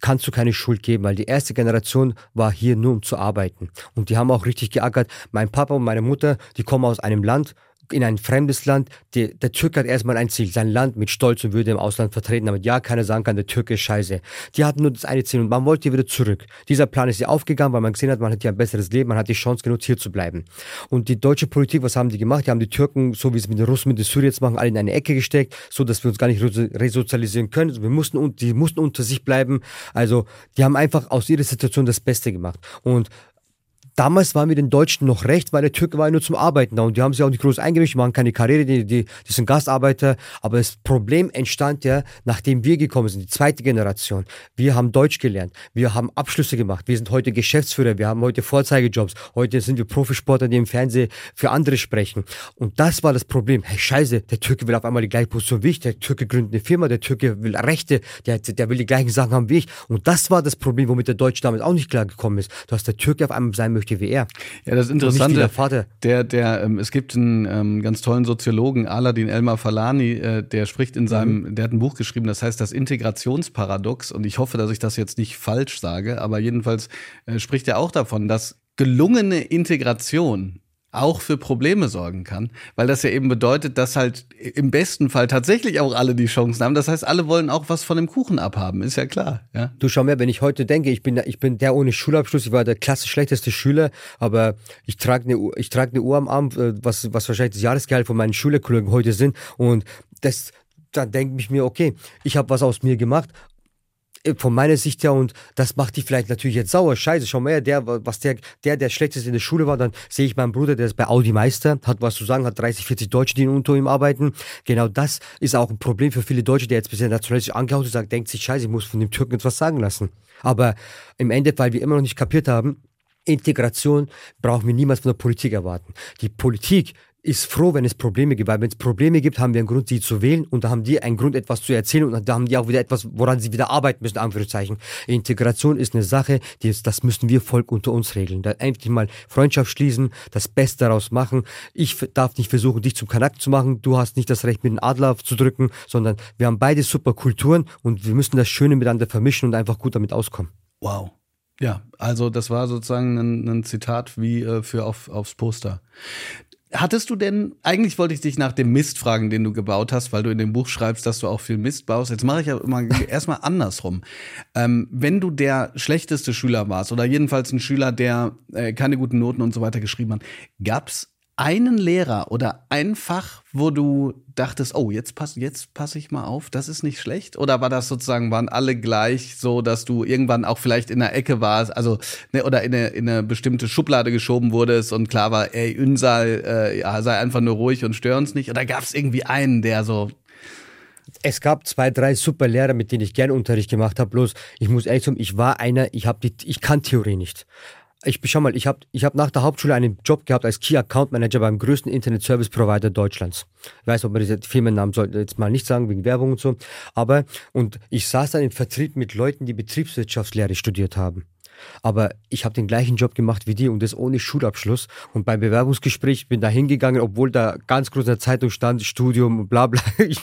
kannst du keine Schuld geben, weil die erste Generation war hier nur um zu arbeiten. Und die haben auch richtig geackert. Mein Papa und meine Mutter, die kommen aus einem Land, in ein fremdes Land. Die, der Türke hat erstmal ein Ziel, sein Land mit Stolz und Würde im Ausland vertreten, damit ja keiner sagen kann, der Türke ist scheiße. Die hatten nur das eine Ziel und man wollte wieder zurück. Dieser Plan ist ja aufgegangen, weil man gesehen hat, man hat hier ein besseres Leben, man hat die Chance genutzt, hier zu bleiben. Und die deutsche Politik, was haben die gemacht? Die haben die Türken, so wie sie mit den Russen, mit den Syrien jetzt machen, alle in eine Ecke gesteckt, so dass wir uns gar nicht resozialisieren können. Also wir mussten, die mussten unter sich bleiben. Also, die haben einfach aus ihrer Situation das Beste gemacht. Und damals waren wir den Deutschen noch recht, weil der Türke war ja nur zum Arbeiten da und die haben sich auch nicht groß eingemischt, machen keine Karriere, die, die, die sind Gastarbeiter. Aber das Problem entstand ja, nachdem wir gekommen sind, die zweite Generation. Wir haben Deutsch gelernt, wir haben Abschlüsse gemacht, wir sind heute Geschäftsführer, wir haben heute Vorzeigejobs, heute sind wir Profisportler, die im Fernsehen für andere sprechen. Und das war das Problem. Hey, scheiße, der Türke will auf einmal die gleiche Position wie ich, der Türke gründet eine Firma, der Türke will Rechte, der, der will die gleichen Sachen haben wie ich. Und das war das Problem, womit der Deutsche damals auch nicht klar gekommen ist, dass der Türke auf einmal sein möchte wie er. Ja, das ist interessant. Der Vater. Der, der, ähm, es gibt einen ähm, ganz tollen Soziologen, Aladin Elmar Falani, äh, der spricht in seinem, mhm. der hat ein Buch geschrieben, das heißt das Integrationsparadox. Und ich hoffe, dass ich das jetzt nicht falsch sage, aber jedenfalls äh, spricht er auch davon, dass gelungene Integration auch für Probleme sorgen kann, weil das ja eben bedeutet, dass halt im besten Fall tatsächlich auch alle die Chancen haben. Das heißt, alle wollen auch was von dem Kuchen abhaben, ist ja klar. Ja? Du schau mir, wenn ich heute denke, ich bin, ich bin der ohne Schulabschluss, ich war der klasse schlechteste Schüler, aber ich trage eine, ich trage eine Uhr am Arm, äh, was, was wahrscheinlich das Jahresgehalt von meinen Schülerkollegen heute sind und das, dann denke ich mir, okay, ich habe was aus mir gemacht von meiner Sicht her und das macht die vielleicht natürlich jetzt sauer. Scheiße, schau mal, der, was der, der, der schlechteste in der Schule war, dann sehe ich meinen Bruder, der ist bei Audi Meister, hat was zu sagen, hat 30, 40 Deutsche, die unter ihm arbeiten. Genau das ist auch ein Problem für viele Deutsche, der jetzt bisher nationalistisch angehaucht ist, sagt, denkt sich, scheiße, ich muss von dem Türken etwas sagen lassen. Aber im Endeffekt, weil wir immer noch nicht kapiert haben, Integration brauchen wir niemals von der Politik erwarten. Die Politik ist froh, wenn es Probleme gibt, weil wenn es Probleme gibt, haben wir einen Grund, sie zu wählen und da haben die einen Grund, etwas zu erzählen und da haben die auch wieder etwas, woran sie wieder arbeiten müssen, Anführungszeichen. Integration ist eine Sache, die ist, das müssen wir Volk unter uns regeln. Da endlich mal Freundschaft schließen, das Beste daraus machen. Ich darf nicht versuchen, dich zum Kanak zu machen, du hast nicht das Recht, mit dem Adler zu drücken, sondern wir haben beide super Kulturen und wir müssen das Schöne miteinander vermischen und einfach gut damit auskommen. Wow. Ja, also das war sozusagen ein, ein Zitat wie äh, für auf, aufs Poster. Hattest du denn, eigentlich wollte ich dich nach dem Mist fragen, den du gebaut hast, weil du in dem Buch schreibst, dass du auch viel Mist baust. Jetzt mache ich ja immer erstmal andersrum. Ähm, wenn du der schlechteste Schüler warst oder jedenfalls ein Schüler, der äh, keine guten Noten und so weiter geschrieben hat, gab's einen Lehrer oder ein Fach, wo du dachtest, oh, jetzt passe jetzt pass ich mal auf, das ist nicht schlecht? Oder war das sozusagen, waren alle gleich so, dass du irgendwann auch vielleicht in der Ecke warst, also ne, oder in eine, in eine bestimmte Schublade geschoben wurdest und klar war, ey, Ünsal, äh, ja, sei einfach nur ruhig und stör uns nicht? Oder gab es irgendwie einen, der so es gab zwei, drei super Lehrer, mit denen ich gerne Unterricht gemacht habe. Bloß, ich muss ehrlich sagen, ich war einer, ich, hab die, ich kann Theorie nicht. Ich schau mal, ich habe ich hab nach der Hauptschule einen Job gehabt als Key Account Manager beim größten Internet Service Provider Deutschlands. Ich weiß, ob man diese Firmennamen sollte jetzt mal nicht sagen wegen Werbung und so, aber und ich saß dann im Vertrieb mit Leuten, die Betriebswirtschaftslehre studiert haben. Aber ich habe den gleichen Job gemacht wie die und das ohne Schulabschluss. Und beim Bewerbungsgespräch bin da hingegangen, obwohl da ganz groß in der Zeitung stand, Studium, bla bla. Ich,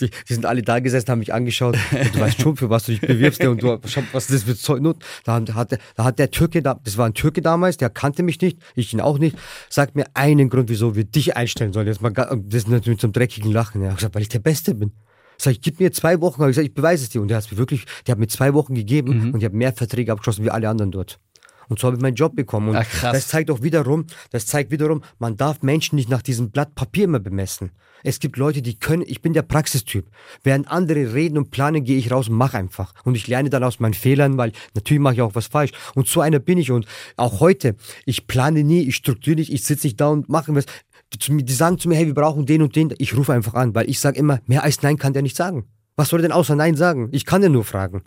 die, die, sind alle da gesessen, haben mich angeschaut. du weißt schon, für was du dich bewirbst und du, was das für Zeug? Da hat, da hat der Türke, das war ein Türke damals, der kannte mich nicht, ich ihn auch nicht. Sagt mir einen Grund, wieso wir dich einstellen sollen. Jetzt mal, das ist natürlich zum dreckigen Lachen. Er hat gesagt, weil ich der Beste bin. Sag ich, gib mir zwei Wochen. Hab ich gesagt, ich beweise es dir. Und der hat mir wirklich, der hat mir zwei Wochen gegeben mhm. und ich habe mehr Verträge abgeschlossen wie alle anderen dort. Und so habe ich meinen Job bekommen. Und Ach, das zeigt auch wiederum, das zeigt wiederum, man darf Menschen nicht nach diesem Blatt Papier immer bemessen. Es gibt Leute, die können, ich bin der Praxistyp. Während andere reden und planen, gehe ich raus und mache einfach. Und ich lerne dann aus meinen Fehlern, weil natürlich mache ich auch was falsch. Und so einer bin ich. Und auch heute, ich plane nie, ich strukturiere nicht, ich sitze nicht da und mache was die sagen zu mir, hey, wir brauchen den und den. Ich rufe einfach an, weil ich sage immer, mehr als Nein kann der nicht sagen. Was soll er denn außer Nein sagen? Ich kann den nur fragen.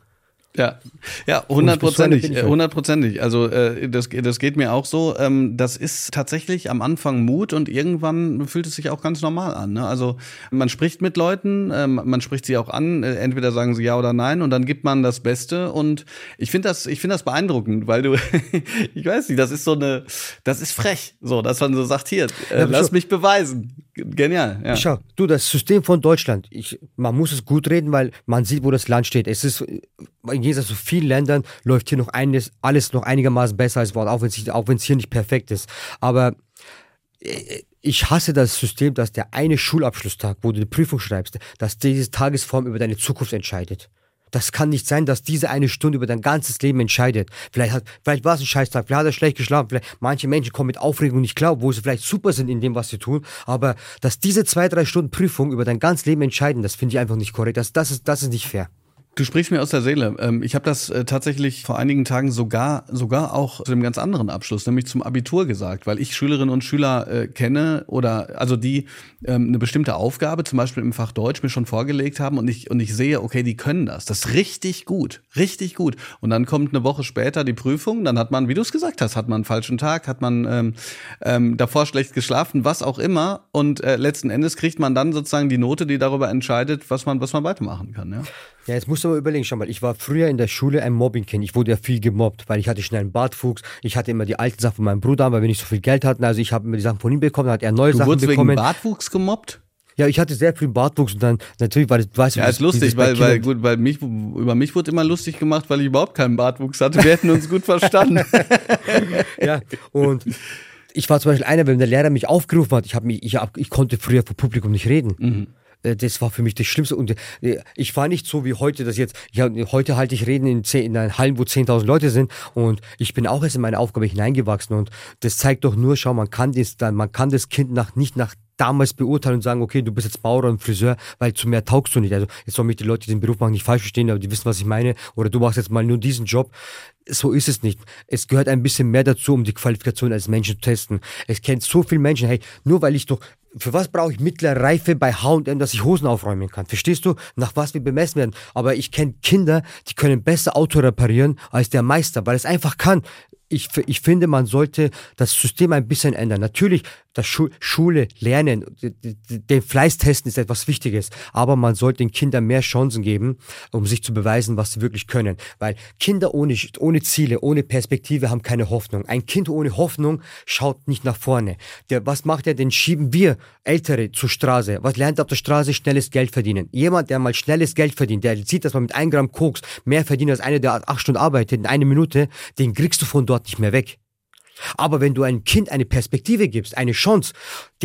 Ja, ja, hundertprozentig, äh, hundertprozentig. Also äh, das, das geht mir auch so. Ähm, das ist tatsächlich am Anfang Mut und irgendwann fühlt es sich auch ganz normal an. Ne? Also man spricht mit Leuten, ähm, man spricht sie auch an. Äh, entweder sagen sie ja oder nein und dann gibt man das Beste. Und ich finde das, ich finde das beeindruckend, weil du, ich weiß nicht, das ist so eine, das ist frech, so, dass man so sagt hier, äh, ja, lass mich beweisen. Genial. Ja. Schau, du, das System von Deutschland, ich, man muss es gut reden, weil man sieht, wo das Land steht. Es ist im Gegensatz zu vielen Ländern läuft hier noch eines, alles noch einigermaßen besser als Wort, auch wenn es hier nicht perfekt ist. Aber äh, ich hasse das System, dass der eine Schulabschlusstag, wo du eine Prüfung schreibst, dass diese Tagesform über deine Zukunft entscheidet. Das kann nicht sein, dass diese eine Stunde über dein ganzes Leben entscheidet. Vielleicht, hat, vielleicht war es ein Scheißtag, vielleicht hat er schlecht geschlafen, vielleicht manche Menschen kommen mit Aufregung nicht klar, wo sie vielleicht super sind in dem, was sie tun. Aber dass diese zwei, drei Stunden Prüfung über dein ganzes Leben entscheiden, das finde ich einfach nicht korrekt. Das, das, ist, das ist nicht fair. Du sprichst mir aus der Seele. Ähm, ich habe das äh, tatsächlich vor einigen Tagen sogar sogar auch zu einem ganz anderen Abschluss, nämlich zum Abitur gesagt, weil ich Schülerinnen und Schüler äh, kenne oder also die ähm, eine bestimmte Aufgabe, zum Beispiel im Fach Deutsch, mir schon vorgelegt haben und ich und ich sehe, okay, die können das, das ist richtig gut, richtig gut. Und dann kommt eine Woche später die Prüfung, dann hat man, wie du es gesagt hast, hat man einen falschen Tag, hat man ähm, ähm, davor schlecht geschlafen, was auch immer. Und äh, letzten Endes kriegt man dann sozusagen die Note, die darüber entscheidet, was man was man weitermachen kann. Ja. Ja, jetzt musst du mal überlegen, schau mal, ich war früher in der Schule ein Mobbingkind. Ich wurde ja viel gemobbt, weil ich hatte schnell einen Bartfuchs. Ich hatte immer die alten Sachen von meinem Bruder, weil wir nicht so viel Geld hatten. Also ich habe immer die Sachen von ihm bekommen, dann hat er neue du Sachen wurdest bekommen. wegen Bartwuchs gemobbt? Ja, ich hatte sehr viel Bartwuchs und dann natürlich war das, weißt du, ja, ist lustig, weil, weil gut, weil mich über mich wurde immer lustig gemacht, weil ich überhaupt keinen Bartwuchs hatte. Wir hätten uns gut verstanden. ja, und ich war zum Beispiel einer, wenn der Lehrer mich aufgerufen hat, ich habe mich, ich, hab, ich konnte früher vor Publikum nicht reden. Mhm. Äh, das war für mich das Schlimmste. Und äh, ich war nicht so wie heute, dass jetzt, ja, heute halte ich Reden in, zehn, in einer Hallen, wo 10.000 Leute sind. Und ich bin auch erst in meine Aufgabe hineingewachsen. Und das zeigt doch nur, schau, man kann das, man kann das Kind nach, nicht nach damals beurteilen und sagen, okay, du bist jetzt Maurer und Friseur, weil zu mehr taugst du nicht. Also jetzt sollen mich die Leute, die den Beruf machen, nicht falsch verstehen, aber die wissen, was ich meine. Oder du machst jetzt mal nur diesen Job. So ist es nicht. Es gehört ein bisschen mehr dazu, um die Qualifikation als Menschen zu testen. Es kennt so viele Menschen, hey, nur weil ich doch für was brauche ich mittlere Reife bei H&M, dass ich Hosen aufräumen kann? Verstehst du? Nach was wir bemessen werden. Aber ich kenne Kinder, die können besser Auto reparieren als der Meister, weil es einfach kann. Ich, ich finde, man sollte das System ein bisschen ändern. Natürlich, das Schu Schule, Lernen, den Fleiß testen ist etwas Wichtiges. Aber man sollte den Kindern mehr Chancen geben, um sich zu beweisen, was sie wirklich können. Weil Kinder ohne, ohne Ziele, ohne Perspektive haben keine Hoffnung. Ein Kind ohne Hoffnung schaut nicht nach vorne. Der, was macht er? Den schieben wir Ältere zur Straße. Was lernt er auf der Straße? Schnelles Geld verdienen. Jemand, der mal schnelles Geld verdient, der sieht, dass man mit einem Gramm Koks mehr verdient als einer, der acht Stunden arbeitet in einer Minute, den kriegst du von dort nicht mehr weg. Aber wenn du einem Kind eine Perspektive gibst, eine Chance,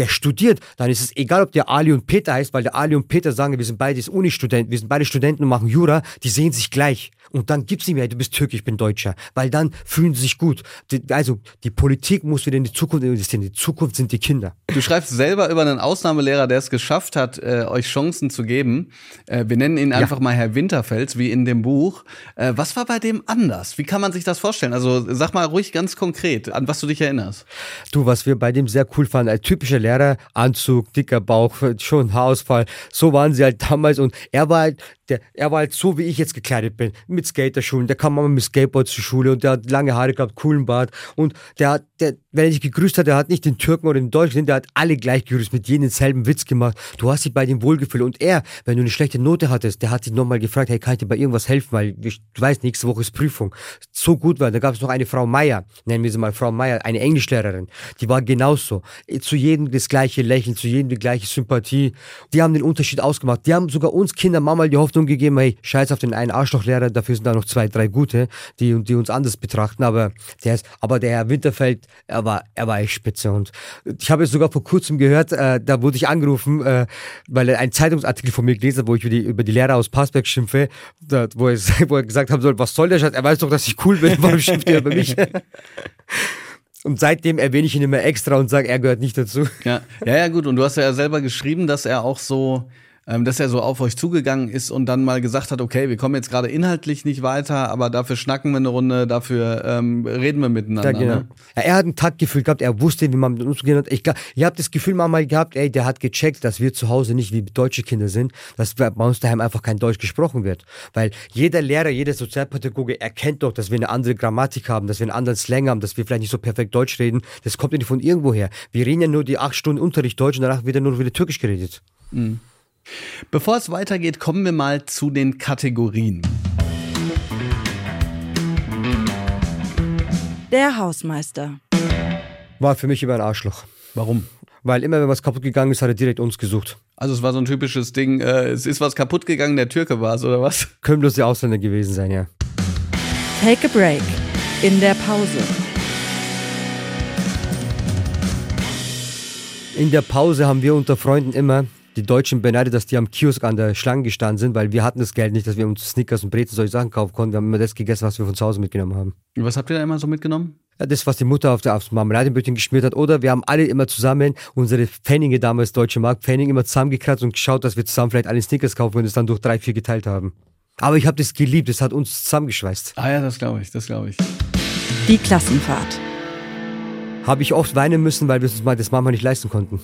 der studiert, dann ist es egal, ob der Ali und Peter heißt, weil der Ali und Peter sagen, wir sind beide Uni-Studenten, wir sind beide Studenten und machen Jura, die sehen sich gleich. Und dann gibt's nicht mehr, du bist Türk, ich bin Deutscher. Weil dann fühlen sie sich gut. Also die Politik muss wieder in die Zukunft investieren. Die Zukunft sind die Kinder. Du schreibst selber über einen Ausnahmelehrer, der es geschafft hat, äh, euch Chancen zu geben. Äh, wir nennen ihn einfach ja. mal Herr Winterfels, wie in dem Buch. Äh, was war bei dem anders? Wie kann man sich das vorstellen? Also sag mal ruhig ganz konkret an was du dich erinnerst. Du, was wir bei dem sehr cool fanden, ein typischer Lehrer, Anzug, dicker Bauch, schon Haarausfall, so waren sie halt damals und er war halt der, er war halt so, wie ich jetzt gekleidet bin, mit Skaterschuhen. Der kam mal mit Skateboard zur Schule und der hat lange Haare gehabt, coolen Bart. Und der hat, der, wenn er dich gegrüßt hat, der hat nicht den Türken oder den Deutschen, der hat alle gleich gegrüßt, mit jedem denselben Witz gemacht. Du hast dich bei dem wohlgefühlt. Und er, wenn du eine schlechte Note hattest, der hat dich nochmal gefragt, hey, kann ich dir bei irgendwas helfen? Weil du weißt, nächste Woche ist Prüfung. So gut war. Da gab es noch eine Frau Meier, nennen wir sie mal Frau Meier, eine Englischlehrerin. Die war genauso. Zu jedem das gleiche Lächeln, zu jedem die gleiche Sympathie. Die haben den Unterschied ausgemacht. Die haben sogar uns Kinder mal die Hoffnung gegeben, hey, scheiß auf den einen Arschlochlehrer, dafür sind da noch zwei, drei gute, die, die uns anders betrachten. Aber der ist, aber der Herr Winterfeld, er war, er war echt spitze. Und ich habe es sogar vor kurzem gehört, äh, da wurde ich angerufen, äh, weil er einen Zeitungsartikel von mir gelesen hat, wo ich über die, über die Lehrer aus Passberg schimpfe, da, wo, er, wo er gesagt haben soll, was soll der Scheiß? Er weiß doch, dass ich cool bin, warum schimpft er über mich? Und seitdem erwähne ich ihn immer extra und sage, er gehört nicht dazu. Ja, ja, ja, gut. Und du hast ja selber geschrieben, dass er auch so ähm, dass er so auf euch zugegangen ist und dann mal gesagt hat, okay, wir kommen jetzt gerade inhaltlich nicht weiter, aber dafür schnacken wir eine Runde, dafür ähm, reden wir miteinander. Ja, genau. ne? ja, er hat ein Taktgefühl gehabt, er wusste, wie man mit uns umzugehen hat. Ich, ich habe das Gefühl mal gehabt, ey, der hat gecheckt, dass wir zu Hause nicht wie deutsche Kinder sind, dass bei uns daheim einfach kein Deutsch gesprochen wird. Weil jeder Lehrer, jeder Sozialpädagoge erkennt doch, dass wir eine andere Grammatik haben, dass wir einen anderen Slang haben, dass wir vielleicht nicht so perfekt Deutsch reden. Das kommt ja nicht von irgendwo her. Wir reden ja nur die acht Stunden Unterricht Deutsch und danach wird ja nur wieder Türkisch geredet. Mhm. Bevor es weitergeht, kommen wir mal zu den Kategorien. Der Hausmeister. War für mich immer ein Arschloch. Warum? Weil immer, wenn was kaputt gegangen ist, hat er direkt uns gesucht. Also es war so ein typisches Ding, äh, es ist was kaputt gegangen, der Türke war es, oder was? Können bloß die Ausländer gewesen sein, ja. Take a break. In der Pause. In der Pause haben wir unter Freunden immer die Deutschen beneidet, dass die am Kiosk an der Schlange gestanden sind, weil wir hatten das Geld nicht, dass wir uns Snickers und Brezen solche Sachen kaufen konnten. Wir haben immer das gegessen, was wir von zu Hause mitgenommen haben. Was habt ihr da immer so mitgenommen? Ja, das, was die Mutter auf der, aufs Marmeladenbrötchen geschmiert hat. Oder wir haben alle immer zusammen unsere Pfennige damals, Deutsche Mark, Pfennige immer zusammengekratzt und geschaut, dass wir zusammen vielleicht alle Snickers kaufen und es dann durch drei, vier geteilt haben. Aber ich habe das geliebt, das hat uns zusammengeschweißt. Ah ja, das glaube ich, das glaube ich. Die Klassenfahrt. Habe ich oft weinen müssen, weil wir uns mal das manchmal nicht leisten konnten.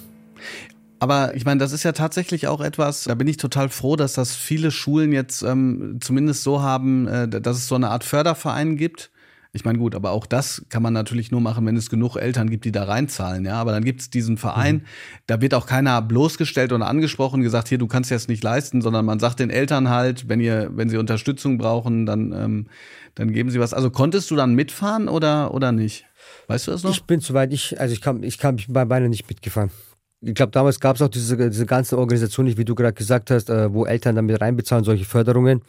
Aber ich meine, das ist ja tatsächlich auch etwas, da bin ich total froh, dass das viele Schulen jetzt ähm, zumindest so haben, äh, dass es so eine Art Förderverein gibt. Ich meine, gut, aber auch das kann man natürlich nur machen, wenn es genug Eltern gibt, die da reinzahlen, ja. Aber dann gibt es diesen Verein, mhm. da wird auch keiner bloßgestellt oder angesprochen, gesagt, hier, du kannst das nicht leisten, sondern man sagt den Eltern halt, wenn ihr, wenn sie Unterstützung brauchen, dann, ähm, dann geben sie was. Also konntest du dann mitfahren oder, oder nicht? Weißt du das noch? Ich bin soweit, ich, also ich kann, ich kann bei beiden nicht mitgefahren ich glaube, damals gab es auch diese, diese ganze Organisation nicht, wie du gerade gesagt hast, äh, wo Eltern damit reinbezahlen, solche Förderungen.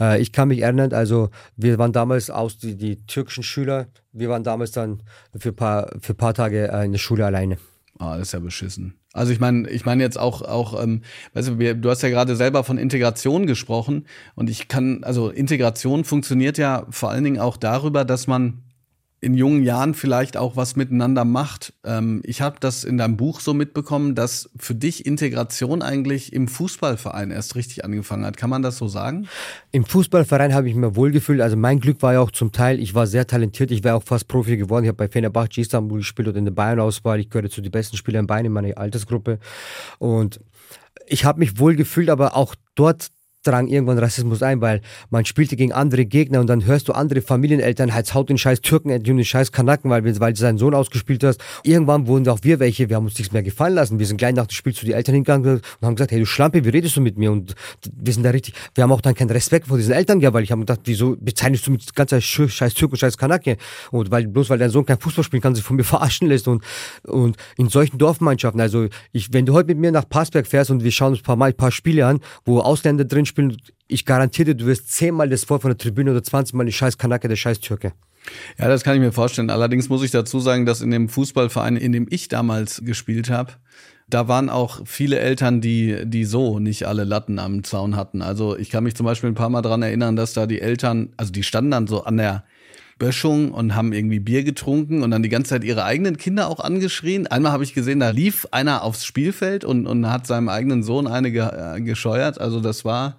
Äh, ich kann mich erinnern, also wir waren damals aus, die, die türkischen Schüler, wir waren damals dann für paar, für paar Tage äh, in der Schule alleine. Ah, das ist ja beschissen. Also ich meine, ich meine jetzt auch, auch, ähm, weißt du, wir, du hast ja gerade selber von Integration gesprochen und ich kann, also Integration funktioniert ja vor allen Dingen auch darüber, dass man in jungen Jahren vielleicht auch was miteinander macht. Ähm, ich habe das in deinem Buch so mitbekommen, dass für dich Integration eigentlich im Fußballverein erst richtig angefangen hat. Kann man das so sagen? Im Fußballverein habe ich mir wohlgefühlt. Also mein Glück war ja auch zum Teil, ich war sehr talentiert. Ich wäre auch fast Profi geworden. Ich habe bei Fenerbahce Istanbul gespielt und in der Bayern-Auswahl. Ich gehörte zu den besten Spielern in Bayern in meiner Altersgruppe. Und ich habe mich wohlgefühlt, aber auch dort drang irgendwann Rassismus ein, weil man spielte gegen andere Gegner und dann hörst du andere Familieneltern, halt haut den scheiß Türken, den scheiß Kanaken, weil, weil du seinen Sohn ausgespielt hast. Irgendwann wurden auch wir welche, wir haben uns nichts mehr gefallen lassen. Wir sind gleich nach dem Spiel zu den Eltern hingegangen und haben gesagt, hey du Schlampe, wie redest du mit mir? Und wir sind da richtig, wir haben auch dann keinen Respekt vor diesen Eltern gehabt, weil ich habe gedacht, wieso bezeichnest du mit ganzer scheiß Türken, scheiß Kanake? Und weil, bloß weil dein Sohn kein Fußball spielen kann, sich von mir verarschen lässt und, und in solchen Dorfmannschaften, also ich, wenn du heute mit mir nach Passberg fährst und wir schauen uns ein paar Mal ein paar Spiele an, wo Ausländer drin spielen, ich garantiere dir, du wirst zehnmal das Wort von der Tribüne oder zwanzigmal die scheiß Kanake, der scheiß Türke. Ja, das kann ich mir vorstellen. Allerdings muss ich dazu sagen, dass in dem Fußballverein, in dem ich damals gespielt habe, da waren auch viele Eltern, die, die so nicht alle Latten am Zaun hatten. Also ich kann mich zum Beispiel ein paar Mal dran erinnern, dass da die Eltern, also die standen dann so an der Böschung und haben irgendwie Bier getrunken und dann die ganze Zeit ihre eigenen Kinder auch angeschrien. Einmal habe ich gesehen, da lief einer aufs Spielfeld und, und hat seinem eigenen Sohn eine ge äh, gescheuert. Also das war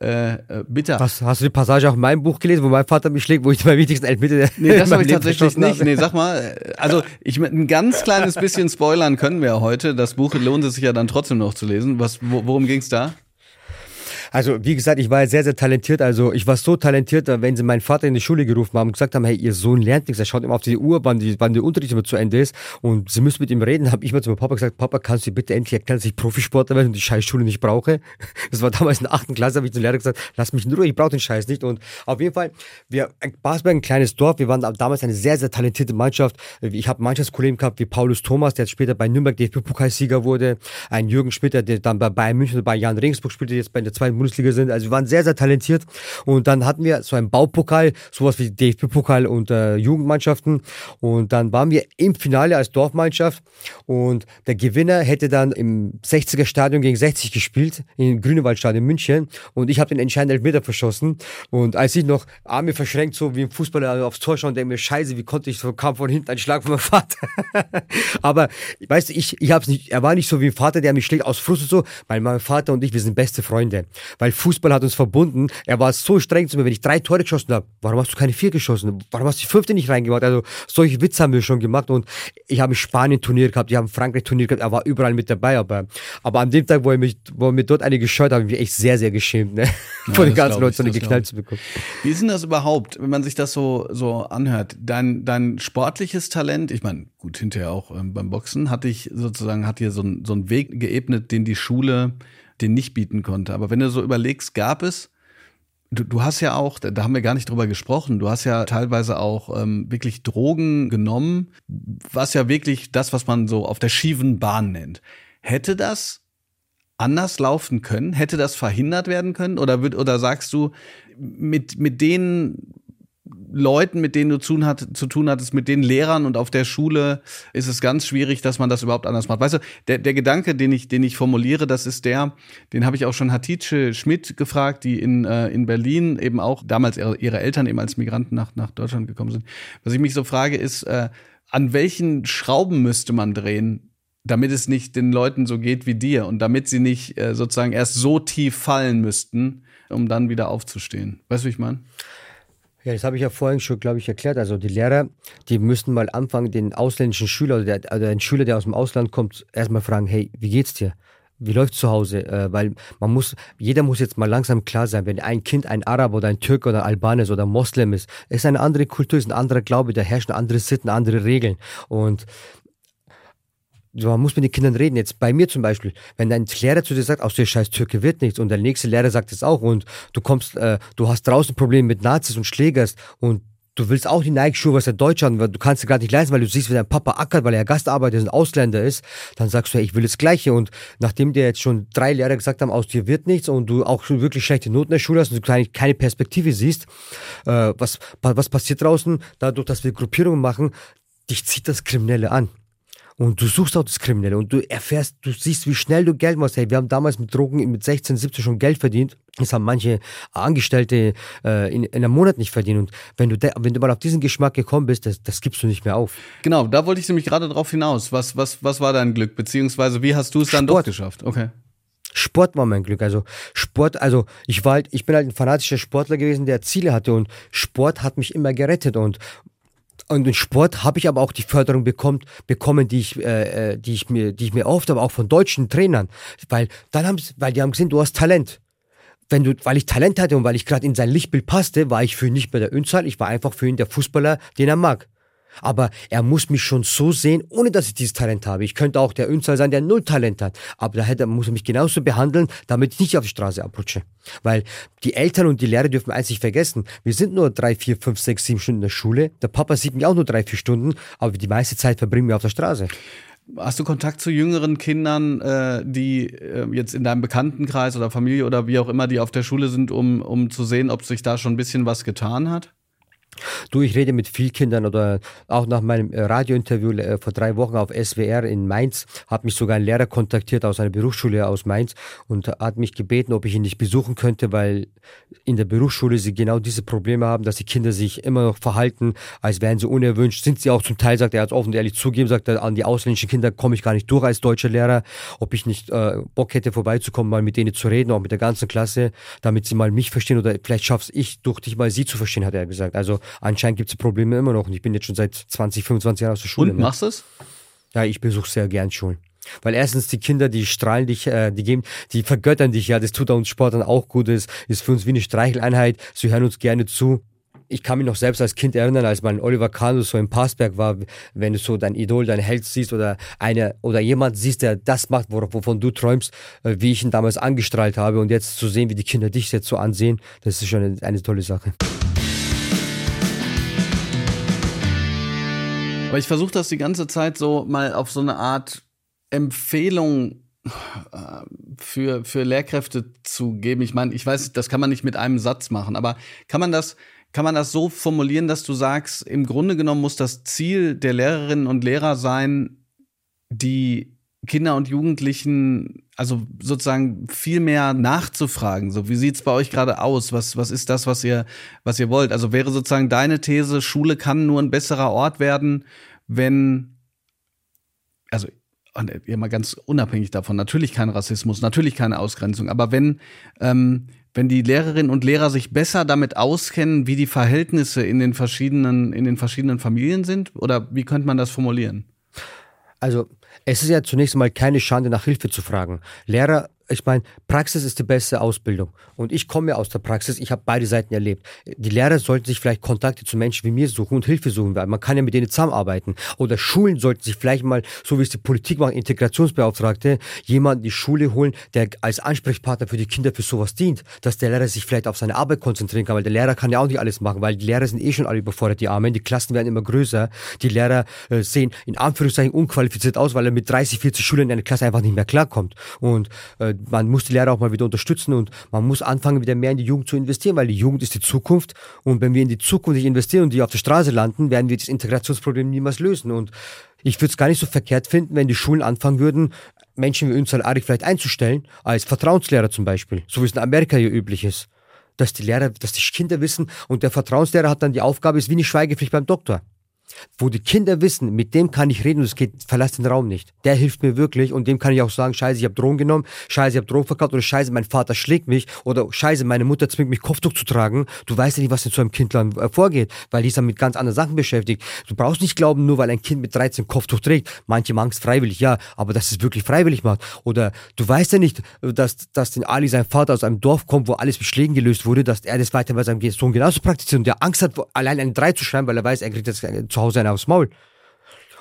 äh, äh, bitter. Hast, hast du die Passage auch in meinem Buch gelesen, wo mein Vater mich schlägt, wo ich meinen wichtigsten Elfmeter Nee, das habe ich tatsächlich nicht. Nee, sag mal, also ich ein ganz kleines bisschen spoilern können wir heute. Das Buch lohnt es sich ja dann trotzdem noch zu lesen. Was, worum ging's da? Also, wie gesagt, ich war ja sehr, sehr talentiert. Also, ich war so talentiert, wenn sie meinen Vater in die Schule gerufen haben und gesagt haben, hey, ihr Sohn lernt nichts. Er schaut immer auf die Uhr, wann, die, wann der Unterricht immer zu Ende ist. Und sie müssen mit ihm reden. habe ich mal zu meinem Papa gesagt, Papa, kannst du bitte endlich erklären, dass ich Profisportler werde und die Scheißschule nicht brauche? Das war damals in der achten Klasse, habe ich zum Lehrer gesagt, lass mich in Ruhe, ich brauche den Scheiß nicht. Und auf jeden Fall, wir, Basberg, ein kleines Dorf, wir waren damals eine sehr, sehr talentierte Mannschaft. Ich habe Mannschaftskollegen gehabt wie Paulus Thomas, der jetzt später bei Nürnberg DFB-Pokalsieger wurde. Ein Jürgen Splitter, der dann bei Bayern München bei Jan Regensburg spielte, jetzt bei der zweiten Bundesliga sind. Also wir waren sehr, sehr talentiert. Und dann hatten wir so einen Baupokal, sowas wie DFB-Pokal und äh, Jugendmannschaften. Und dann waren wir im Finale als Dorfmannschaft. Und der Gewinner hätte dann im 60er Stadion gegen 60 gespielt, im Grünewaldstadion München. Und ich habe den entscheidenden Elfmeter verschossen. Und als ich noch Arme verschränkt, so wie im Fußballer aufs Tor schauen, denke mir, scheiße, wie konnte ich so, kam von hinten ein Schlag von meinem Vater. Aber, weißt du, ich, ich hab's nicht, er war nicht so wie ein Vater, der mich schlägt aus Frust und so, weil mein Vater und ich, wir sind beste Freunde. Weil Fußball hat uns verbunden. Er war so streng zu mir, wenn ich drei Tore geschossen habe. Warum hast du keine vier geschossen? Warum hast du die fünfte nicht reingemacht? Also solche Witze haben wir schon gemacht und ich habe Spanien-Turnier gehabt, ich habe Frankreich-Turnier gehabt, er war überall mit dabei, aber, aber an dem Tag, wo er mich, wo er mir dort eine gescheut hat, habe ich mich echt sehr, sehr geschämt, ne? Ja, Von den ganzen Leuten so eine geknallt zu bekommen. Wie ist denn das überhaupt, wenn man sich das so, so anhört? Dein, dein sportliches Talent, ich meine, gut, hinterher auch ähm, beim Boxen, hatte ich sozusagen, hat hier so, ein, so einen Weg geebnet, den die Schule den nicht bieten konnte. Aber wenn du so überlegst, gab es, du, du hast ja auch, da haben wir gar nicht drüber gesprochen, du hast ja teilweise auch ähm, wirklich Drogen genommen, was ja wirklich das, was man so auf der schiefen Bahn nennt. Hätte das anders laufen können? Hätte das verhindert werden können? Oder, wird, oder sagst du, mit, mit den Leuten, mit denen du zu, hat, zu tun hattest, mit den Lehrern und auf der Schule, ist es ganz schwierig, dass man das überhaupt anders macht. Weißt du, der, der Gedanke, den ich, den ich formuliere, das ist der, den habe ich auch schon Hatice Schmidt gefragt, die in, äh, in Berlin eben auch damals ihre, ihre Eltern eben als Migranten nach, nach Deutschland gekommen sind. Was ich mich so frage, ist, äh, an welchen Schrauben müsste man drehen, damit es nicht den Leuten so geht wie dir und damit sie nicht äh, sozusagen erst so tief fallen müssten, um dann wieder aufzustehen. Weißt du, wie ich meine? Ja, das habe ich ja vorhin schon, glaube ich, erklärt. Also die Lehrer, die müssten mal anfangen, den ausländischen Schüler oder, der, oder den Schüler, der aus dem Ausland kommt, erstmal fragen, hey, wie geht's dir? Wie läuft's zu Hause? Äh, weil man muss, jeder muss jetzt mal langsam klar sein, wenn ein Kind ein Arab oder ein Türk oder Albaner oder Moslem ist, ist eine andere Kultur, ist ein anderer Glaube, da herrschen andere Sitten, andere Regeln. Und man muss mit den Kindern reden. Jetzt bei mir zum Beispiel, wenn dein Lehrer zu dir sagt, aus der scheiß Türke wird nichts und der nächste Lehrer sagt es auch und du kommst, äh, du hast draußen Probleme mit Nazis und Schlägers und du willst auch die Nike-Schuhe, was der Deutsche hat, du kannst sie gerade nicht leisten, weil du siehst, wie dein Papa ackert, weil er Gastarbeiter ist und Ausländer ist, dann sagst du, hey, ich will das Gleiche. Und nachdem dir jetzt schon drei Lehrer gesagt haben, aus dir wird nichts und du auch schon wirklich schlechte Noten in der Schule hast und du keine Perspektive siehst, äh, was, was passiert draußen? Dadurch, dass wir Gruppierungen machen, dich zieht das Kriminelle an. Und du suchst auch das Kriminelle und du erfährst, du siehst, wie schnell du Geld machst. Hey, wir haben damals mit Drogen mit 16, 17 schon Geld verdient. Das haben manche Angestellte äh, in, in einem Monat nicht verdient. Und wenn du, wenn du mal auf diesen Geschmack gekommen bist, das, das gibst du nicht mehr auf. Genau, da wollte ich nämlich gerade drauf hinaus. Was, was, was war dein Glück? Beziehungsweise wie hast du es dann Sport. doch geschafft? Okay. Sport war mein Glück. Also Sport, also ich war halt, ich bin halt ein fanatischer Sportler gewesen, der Ziele hatte und Sport hat mich immer gerettet und und im Sport habe ich aber auch die Förderung bekommen, bekommen, die ich, äh, äh, die ich mir, die ich mir oft, aber auch von deutschen Trainern, weil dann haben, weil die haben gesehen, du hast Talent. wenn du, weil ich Talent hatte und weil ich gerade in sein Lichtbild passte, war ich für ihn nicht mehr der Önzahl, ich war einfach für ihn der Fußballer, den er mag. Aber er muss mich schon so sehen, ohne dass ich dieses Talent habe. Ich könnte auch der Önzahl sein, der null Talent hat. Aber da hätte, muss er mich genauso behandeln, damit ich nicht auf die Straße abrutsche. Weil die Eltern und die Lehrer dürfen eins nicht vergessen. Wir sind nur drei, vier, fünf, sechs, sieben Stunden in der Schule. Der Papa sieht mich auch nur drei, vier Stunden. Aber die meiste Zeit verbringen wir auf der Straße. Hast du Kontakt zu jüngeren Kindern, äh, die äh, jetzt in deinem Bekanntenkreis oder Familie oder wie auch immer, die auf der Schule sind, um, um zu sehen, ob sich da schon ein bisschen was getan hat? Du, ich rede mit vielen Kindern oder auch nach meinem äh, Radiointerview äh, vor drei Wochen auf SWR in Mainz hat mich sogar ein Lehrer kontaktiert aus einer Berufsschule aus Mainz und hat mich gebeten, ob ich ihn nicht besuchen könnte, weil in der Berufsschule sie genau diese Probleme haben, dass die Kinder sich immer noch verhalten, als wären sie unerwünscht. Sind sie auch zum Teil, sagt er, hat offen und ehrlich zugeben, sagt er, an die ausländischen Kinder komme ich gar nicht durch als deutscher Lehrer, ob ich nicht äh, Bock hätte vorbeizukommen, mal mit denen zu reden, auch mit der ganzen Klasse, damit sie mal mich verstehen oder vielleicht schaff's ich durch dich mal sie zu verstehen, hat er gesagt. Also anscheinend gibt es Probleme immer noch und ich bin jetzt schon seit 20, 25 Jahren aus der Schule. Und ne? machst du es? Ja, ich besuche sehr gern Schulen. Weil erstens die Kinder, die strahlen dich, äh, die geben, die vergöttern dich ja. Das tut uns Sportlern auch gut. Das ist für uns wie eine Streicheleinheit. Sie hören uns gerne zu. Ich kann mich noch selbst als Kind erinnern, als mein Oliver Kahn so im Passberg war, wenn du so dein Idol, dein Held siehst oder eine oder jemand siehst, der das macht, wovon du träumst, äh, wie ich ihn damals angestrahlt habe und jetzt zu sehen, wie die Kinder dich jetzt so ansehen, das ist schon eine, eine tolle Sache. Aber ich versuche das die ganze Zeit so mal auf so eine Art Empfehlung äh, für, für Lehrkräfte zu geben. Ich meine, ich weiß, das kann man nicht mit einem Satz machen, aber kann man das, kann man das so formulieren, dass du sagst, im Grunde genommen muss das Ziel der Lehrerinnen und Lehrer sein, die Kinder und Jugendlichen, also sozusagen viel mehr nachzufragen. So, wie sieht's bei euch gerade aus? Was, was ist das, was ihr, was ihr wollt? Also wäre sozusagen deine These, Schule kann nur ein besserer Ort werden, wenn, also ja mal ganz unabhängig davon, natürlich kein Rassismus, natürlich keine Ausgrenzung, aber wenn, ähm, wenn die Lehrerinnen und Lehrer sich besser damit auskennen, wie die Verhältnisse in den verschiedenen, in den verschiedenen Familien sind, oder wie könnte man das formulieren? Also es ist ja zunächst mal keine Schande, nach Hilfe zu fragen. Lehrer ich meine, Praxis ist die beste Ausbildung. Und ich komme ja aus der Praxis, ich habe beide Seiten erlebt. Die Lehrer sollten sich vielleicht Kontakte zu Menschen wie mir suchen und Hilfe suchen, weil man kann ja mit denen zusammenarbeiten. Oder Schulen sollten sich vielleicht mal, so wie es die Politik macht, Integrationsbeauftragte, jemanden in die Schule holen, der als Ansprechpartner für die Kinder für sowas dient. Dass der Lehrer sich vielleicht auf seine Arbeit konzentrieren kann, weil der Lehrer kann ja auch nicht alles machen, weil die Lehrer sind eh schon alle überfordert, die Armen. Die Klassen werden immer größer. Die Lehrer äh, sehen in Anführungszeichen unqualifiziert aus, weil er mit 30, 40 Schülern in einer Klasse einfach nicht mehr klarkommt. Und äh, man muss die Lehrer auch mal wieder unterstützen und man muss anfangen, wieder mehr in die Jugend zu investieren, weil die Jugend ist die Zukunft. Und wenn wir in die Zukunft nicht investieren und die auf der Straße landen, werden wir das Integrationsproblem niemals lösen. Und ich würde es gar nicht so verkehrt finden, wenn die Schulen anfangen würden, Menschen wie Ünsal Arik vielleicht einzustellen, als Vertrauenslehrer zum Beispiel, so wie es in Amerika hier üblich ist. Dass die Lehrer, dass die Kinder wissen und der Vertrauenslehrer hat dann die Aufgabe, ist wie eine Schweigepflicht beim Doktor wo die Kinder wissen, mit dem kann ich reden und es geht, verlass den Raum nicht. Der hilft mir wirklich und dem kann ich auch sagen, scheiße, ich habe Drogen genommen, scheiße, ich habe Drogen verkauft oder scheiße, mein Vater schlägt mich oder scheiße, meine Mutter zwingt mich Kopftuch zu tragen. Du weißt ja nicht, was in so einem Kind äh, vorgeht, weil die ist dann mit ganz anderen Sachen beschäftigt. Du brauchst nicht glauben, nur weil ein Kind mit 13 Kopftuch trägt. Manche machen es freiwillig, ja, aber dass es wirklich freiwillig macht. Oder du weißt ja nicht, dass, dass den Ali sein Vater aus einem Dorf kommt, wo alles mit Schlägen gelöst wurde, dass er das weiter bei seinem Sohn genauso praktiziert und der Angst hat, allein eine 3 zu schreiben, weil er weiß, er kriegt jetzt zu Hause einen aufs Maul.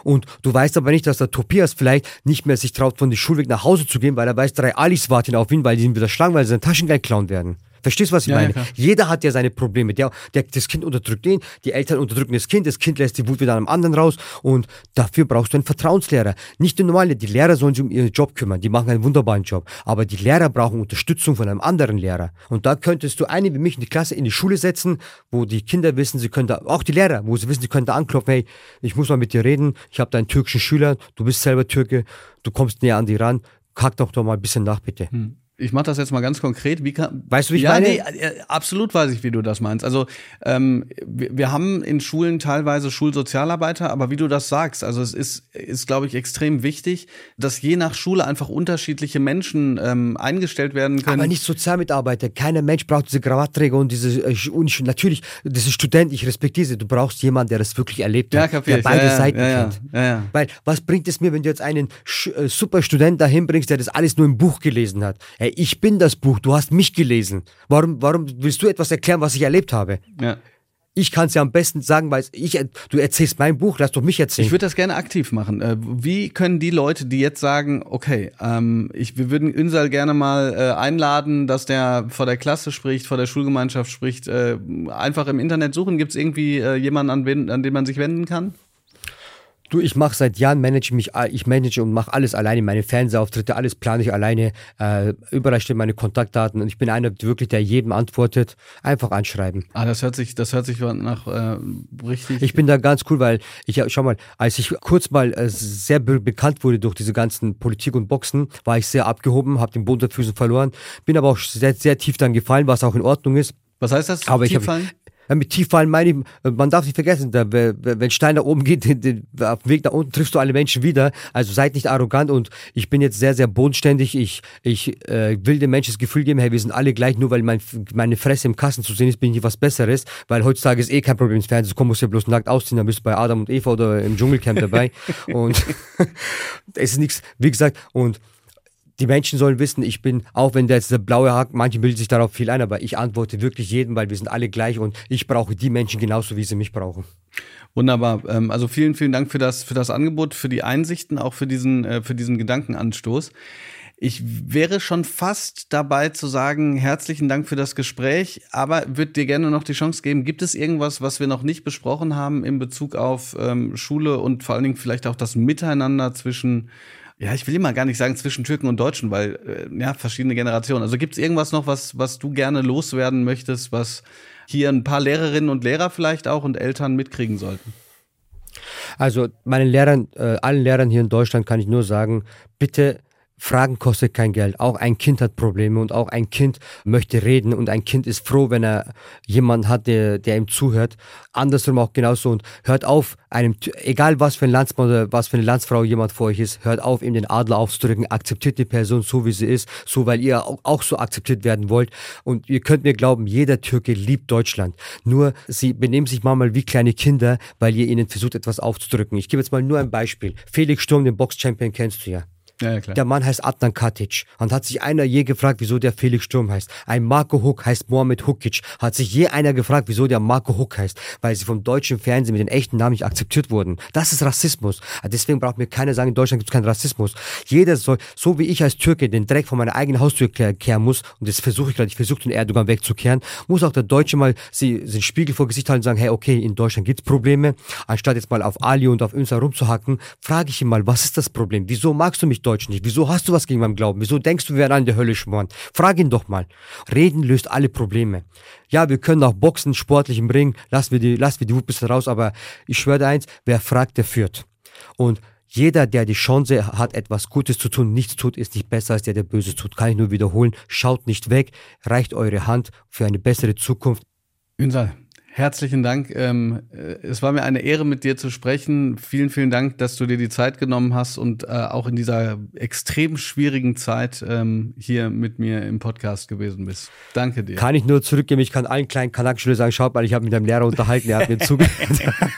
Und du weißt aber nicht, dass der Tobias vielleicht nicht mehr sich traut, von der Schulweg nach Hause zu gehen, weil er weiß, drei Alis warten auf ihn, weil die ihn wieder schlagen, weil sie sein Taschengeld klauen werden. Verstehst du, was ich ja, meine? Ja, Jeder hat ja seine Probleme. Der, der, das Kind unterdrückt ihn, die Eltern unterdrücken das Kind, das Kind lässt die Wut wieder einem anderen raus und dafür brauchst du einen Vertrauenslehrer. Nicht die normale, die Lehrer sollen sich um ihren Job kümmern, die machen einen wunderbaren Job, aber die Lehrer brauchen Unterstützung von einem anderen Lehrer. Und da könntest du eine wie mich in die Klasse in die Schule setzen, wo die Kinder wissen, sie können da, auch die Lehrer, wo sie wissen, sie können da anklopfen, hey, ich muss mal mit dir reden, ich habe da einen türkischen Schüler, du bist selber Türke, du kommst näher an die ran, kack doch doch mal ein bisschen nach, bitte. Hm ich mache das jetzt mal ganz konkret. Wie kann, weißt du, wie ich ja, meine? Nee, äh, absolut weiß ich, wie du das meinst. Also ähm, wir, wir haben in Schulen teilweise Schulsozialarbeiter, aber wie du das sagst, also es ist, ist glaube ich, extrem wichtig, dass je nach Schule einfach unterschiedliche Menschen ähm, eingestellt werden können. Aber nicht Sozialmitarbeiter. Keiner Mensch braucht diese Krawattträger und diese äh, und natürlich, das ist Student, ich respektiere sie. Du brauchst jemanden, der das wirklich erlebt hat, ja, der beide ja, Seiten ja, kennt. Weil was bringt es mir, wenn du jetzt einen äh, super Student dahin bringst, der das alles nur im Buch gelesen hat? Er hey, ich bin das Buch, du hast mich gelesen. Warum, warum willst du etwas erklären, was ich erlebt habe? Ja. Ich kann es ja am besten sagen, weil ich, du erzählst mein Buch, lass doch mich erzählen. Ich würde das gerne aktiv machen. Äh, wie können die Leute, die jetzt sagen, okay, ähm, ich, wir würden Ünsal gerne mal äh, einladen, dass der vor der Klasse spricht, vor der Schulgemeinschaft spricht, äh, einfach im Internet suchen? Gibt es irgendwie äh, jemanden, an, wen, an den man sich wenden kann? Du, ich mache seit Jahren manage mich, ich manage und mache alles alleine, meine Fernsehauftritte, alles plane ich alleine. Äh, überall stehen meine Kontaktdaten und ich bin einer wirklich, der jedem antwortet. Einfach anschreiben. Ah, das hört sich, das hört sich nach äh, richtig. Ich bin da ganz cool, weil ich schau mal, als ich kurz mal äh, sehr be bekannt wurde durch diese ganzen Politik und Boxen, war ich sehr abgehoben, habe den Boden der Füßen verloren, bin aber auch sehr, sehr tief dann gefallen, was auch in Ordnung ist. Was heißt das? Aber ich hab, ja, mit Tieffallen meine ich, äh, man darf nicht vergessen, da, wenn Stein nach oben geht, auf dem Weg nach unten triffst du alle Menschen wieder. Also seid nicht arrogant und ich bin jetzt sehr, sehr bodenständig. Ich, ich äh, will den Menschen das Gefühl geben, hey, wir sind alle gleich, nur weil mein, meine Fresse im Kasten zu sehen ist, bin ich was Besseres, weil heutzutage ist eh kein Problem ins Fernsehen zu kommen, musst du ja bloß nackt ausziehen, dann bist du bei Adam und Eva oder im Dschungelcamp dabei. und es ist nichts, wie gesagt, und die Menschen sollen wissen, ich bin, auch wenn der jetzt der blaue Haken, manche bilden sich darauf viel ein, aber ich antworte wirklich jedem, weil wir sind alle gleich und ich brauche die Menschen genauso, wie sie mich brauchen. Wunderbar. Ähm, also vielen, vielen Dank für das, für das Angebot, für die Einsichten, auch für diesen, äh, für diesen Gedankenanstoß. Ich wäre schon fast dabei zu sagen, herzlichen Dank für das Gespräch, aber würde dir gerne noch die Chance geben. Gibt es irgendwas, was wir noch nicht besprochen haben in Bezug auf ähm, Schule und vor allen Dingen vielleicht auch das Miteinander zwischen ja, ich will immer gar nicht sagen zwischen Türken und Deutschen, weil äh, ja, verschiedene Generationen. Also gibt es irgendwas noch, was, was du gerne loswerden möchtest, was hier ein paar Lehrerinnen und Lehrer vielleicht auch und Eltern mitkriegen sollten? Also meinen Lehrern, äh, allen Lehrern hier in Deutschland kann ich nur sagen, bitte Fragen kostet kein Geld. Auch ein Kind hat Probleme und auch ein Kind möchte reden und ein Kind ist froh, wenn er jemanden hat, der, der ihm zuhört. Andersrum auch genauso und hört auf, einem, egal was für ein Landsmann oder was für eine Landsfrau jemand vor euch ist, hört auf, ihm den Adler aufzudrücken, akzeptiert die Person so, wie sie ist, so, weil ihr auch, auch so akzeptiert werden wollt. Und ihr könnt mir glauben, jeder Türke liebt Deutschland. Nur, sie benehmen sich manchmal wie kleine Kinder, weil ihr ihnen versucht, etwas aufzudrücken. Ich gebe jetzt mal nur ein Beispiel. Felix Sturm, den Box-Champion, kennst du ja. Ja, ja. Der Mann heißt Adnan Katic. Und hat sich einer je gefragt, wieso der Felix Sturm heißt. Ein Marco Huck heißt Mohamed Hukic. Hat sich je einer gefragt, wieso der Marco Huck heißt. Weil sie vom deutschen Fernsehen mit den echten Namen nicht akzeptiert wurden. Das ist Rassismus. Deswegen braucht mir keiner sagen, in Deutschland gibt es keinen Rassismus. Jeder soll, so wie ich als Türke den Dreck von meiner eigenen Haustür kehren muss, und das versuche ich gerade, ich versuche den Erdogan wegzukehren, muss auch der Deutsche mal sie, Spiegel vor Gesicht halten und sagen, hey, okay, in Deutschland gibt's Probleme. Anstatt jetzt mal auf Ali und auf Unsa rumzuhacken, frage ich ihn mal, was ist das Problem? Wieso magst du mich Deutsch nicht? Wieso hast du was gegen meinen Glauben? Wieso denkst du, wir werden in der Hölle schmoren? Frag ihn doch mal. Reden löst alle Probleme. Ja, wir können auch Boxen, sportlich im Ring, lassen wir die, lassen wir die Wuppis raus, aber ich schwöre dir eins, wer fragt, der führt. Und jeder, der die Chance hat, etwas Gutes zu tun, nichts tut, ist nicht besser als der, der Böses tut. Kann ich nur wiederholen. Schaut nicht weg, reicht eure Hand für eine bessere Zukunft. Ünsal, Herzlichen Dank. Ähm, äh, es war mir eine Ehre, mit dir zu sprechen. Vielen, vielen Dank, dass du dir die Zeit genommen hast und äh, auch in dieser extrem schwierigen Zeit ähm, hier mit mir im Podcast gewesen bist. Danke dir. Kann ich nur zurückgeben. Ich kann allen kleinen Kanakschülern sagen, schaut mal, ich habe mit einem Lehrer unterhalten, er hat mir zugehört.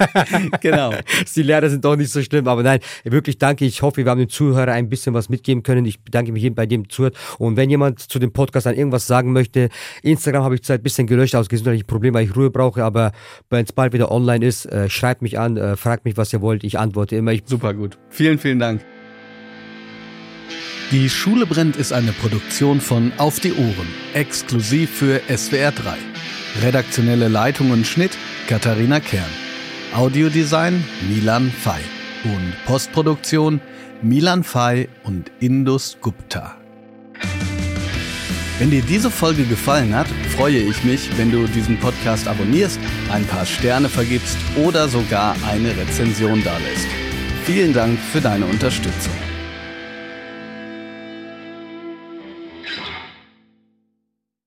genau. Die Lehrer sind doch nicht so schlimm, aber nein, wirklich danke. Ich hoffe, wir haben den Zuhörern ein bisschen was mitgeben können. Ich bedanke mich jedem bei dem zuhört. Und wenn jemand zu dem Podcast dann irgendwas sagen möchte, Instagram habe ich zurzeit ein bisschen gelöscht aus gesundheitlichen Problemen, weil ich Ruhe brauche aber wenn es bald wieder online ist, äh, schreibt mich an, äh, fragt mich, was ihr wollt. Ich antworte immer. Ich Super gut. Vielen, vielen Dank. Die Schule brennt ist eine Produktion von Auf die Ohren, exklusiv für SWR 3. Redaktionelle Leitung und Schnitt Katharina Kern. Audiodesign Milan Fay. Und Postproduktion Milan Fay und Indus Gupta. Wenn dir diese Folge gefallen hat, freue ich mich, wenn du diesen Podcast abonnierst, ein paar Sterne vergibst oder sogar eine Rezension dalässt. Vielen Dank für deine Unterstützung.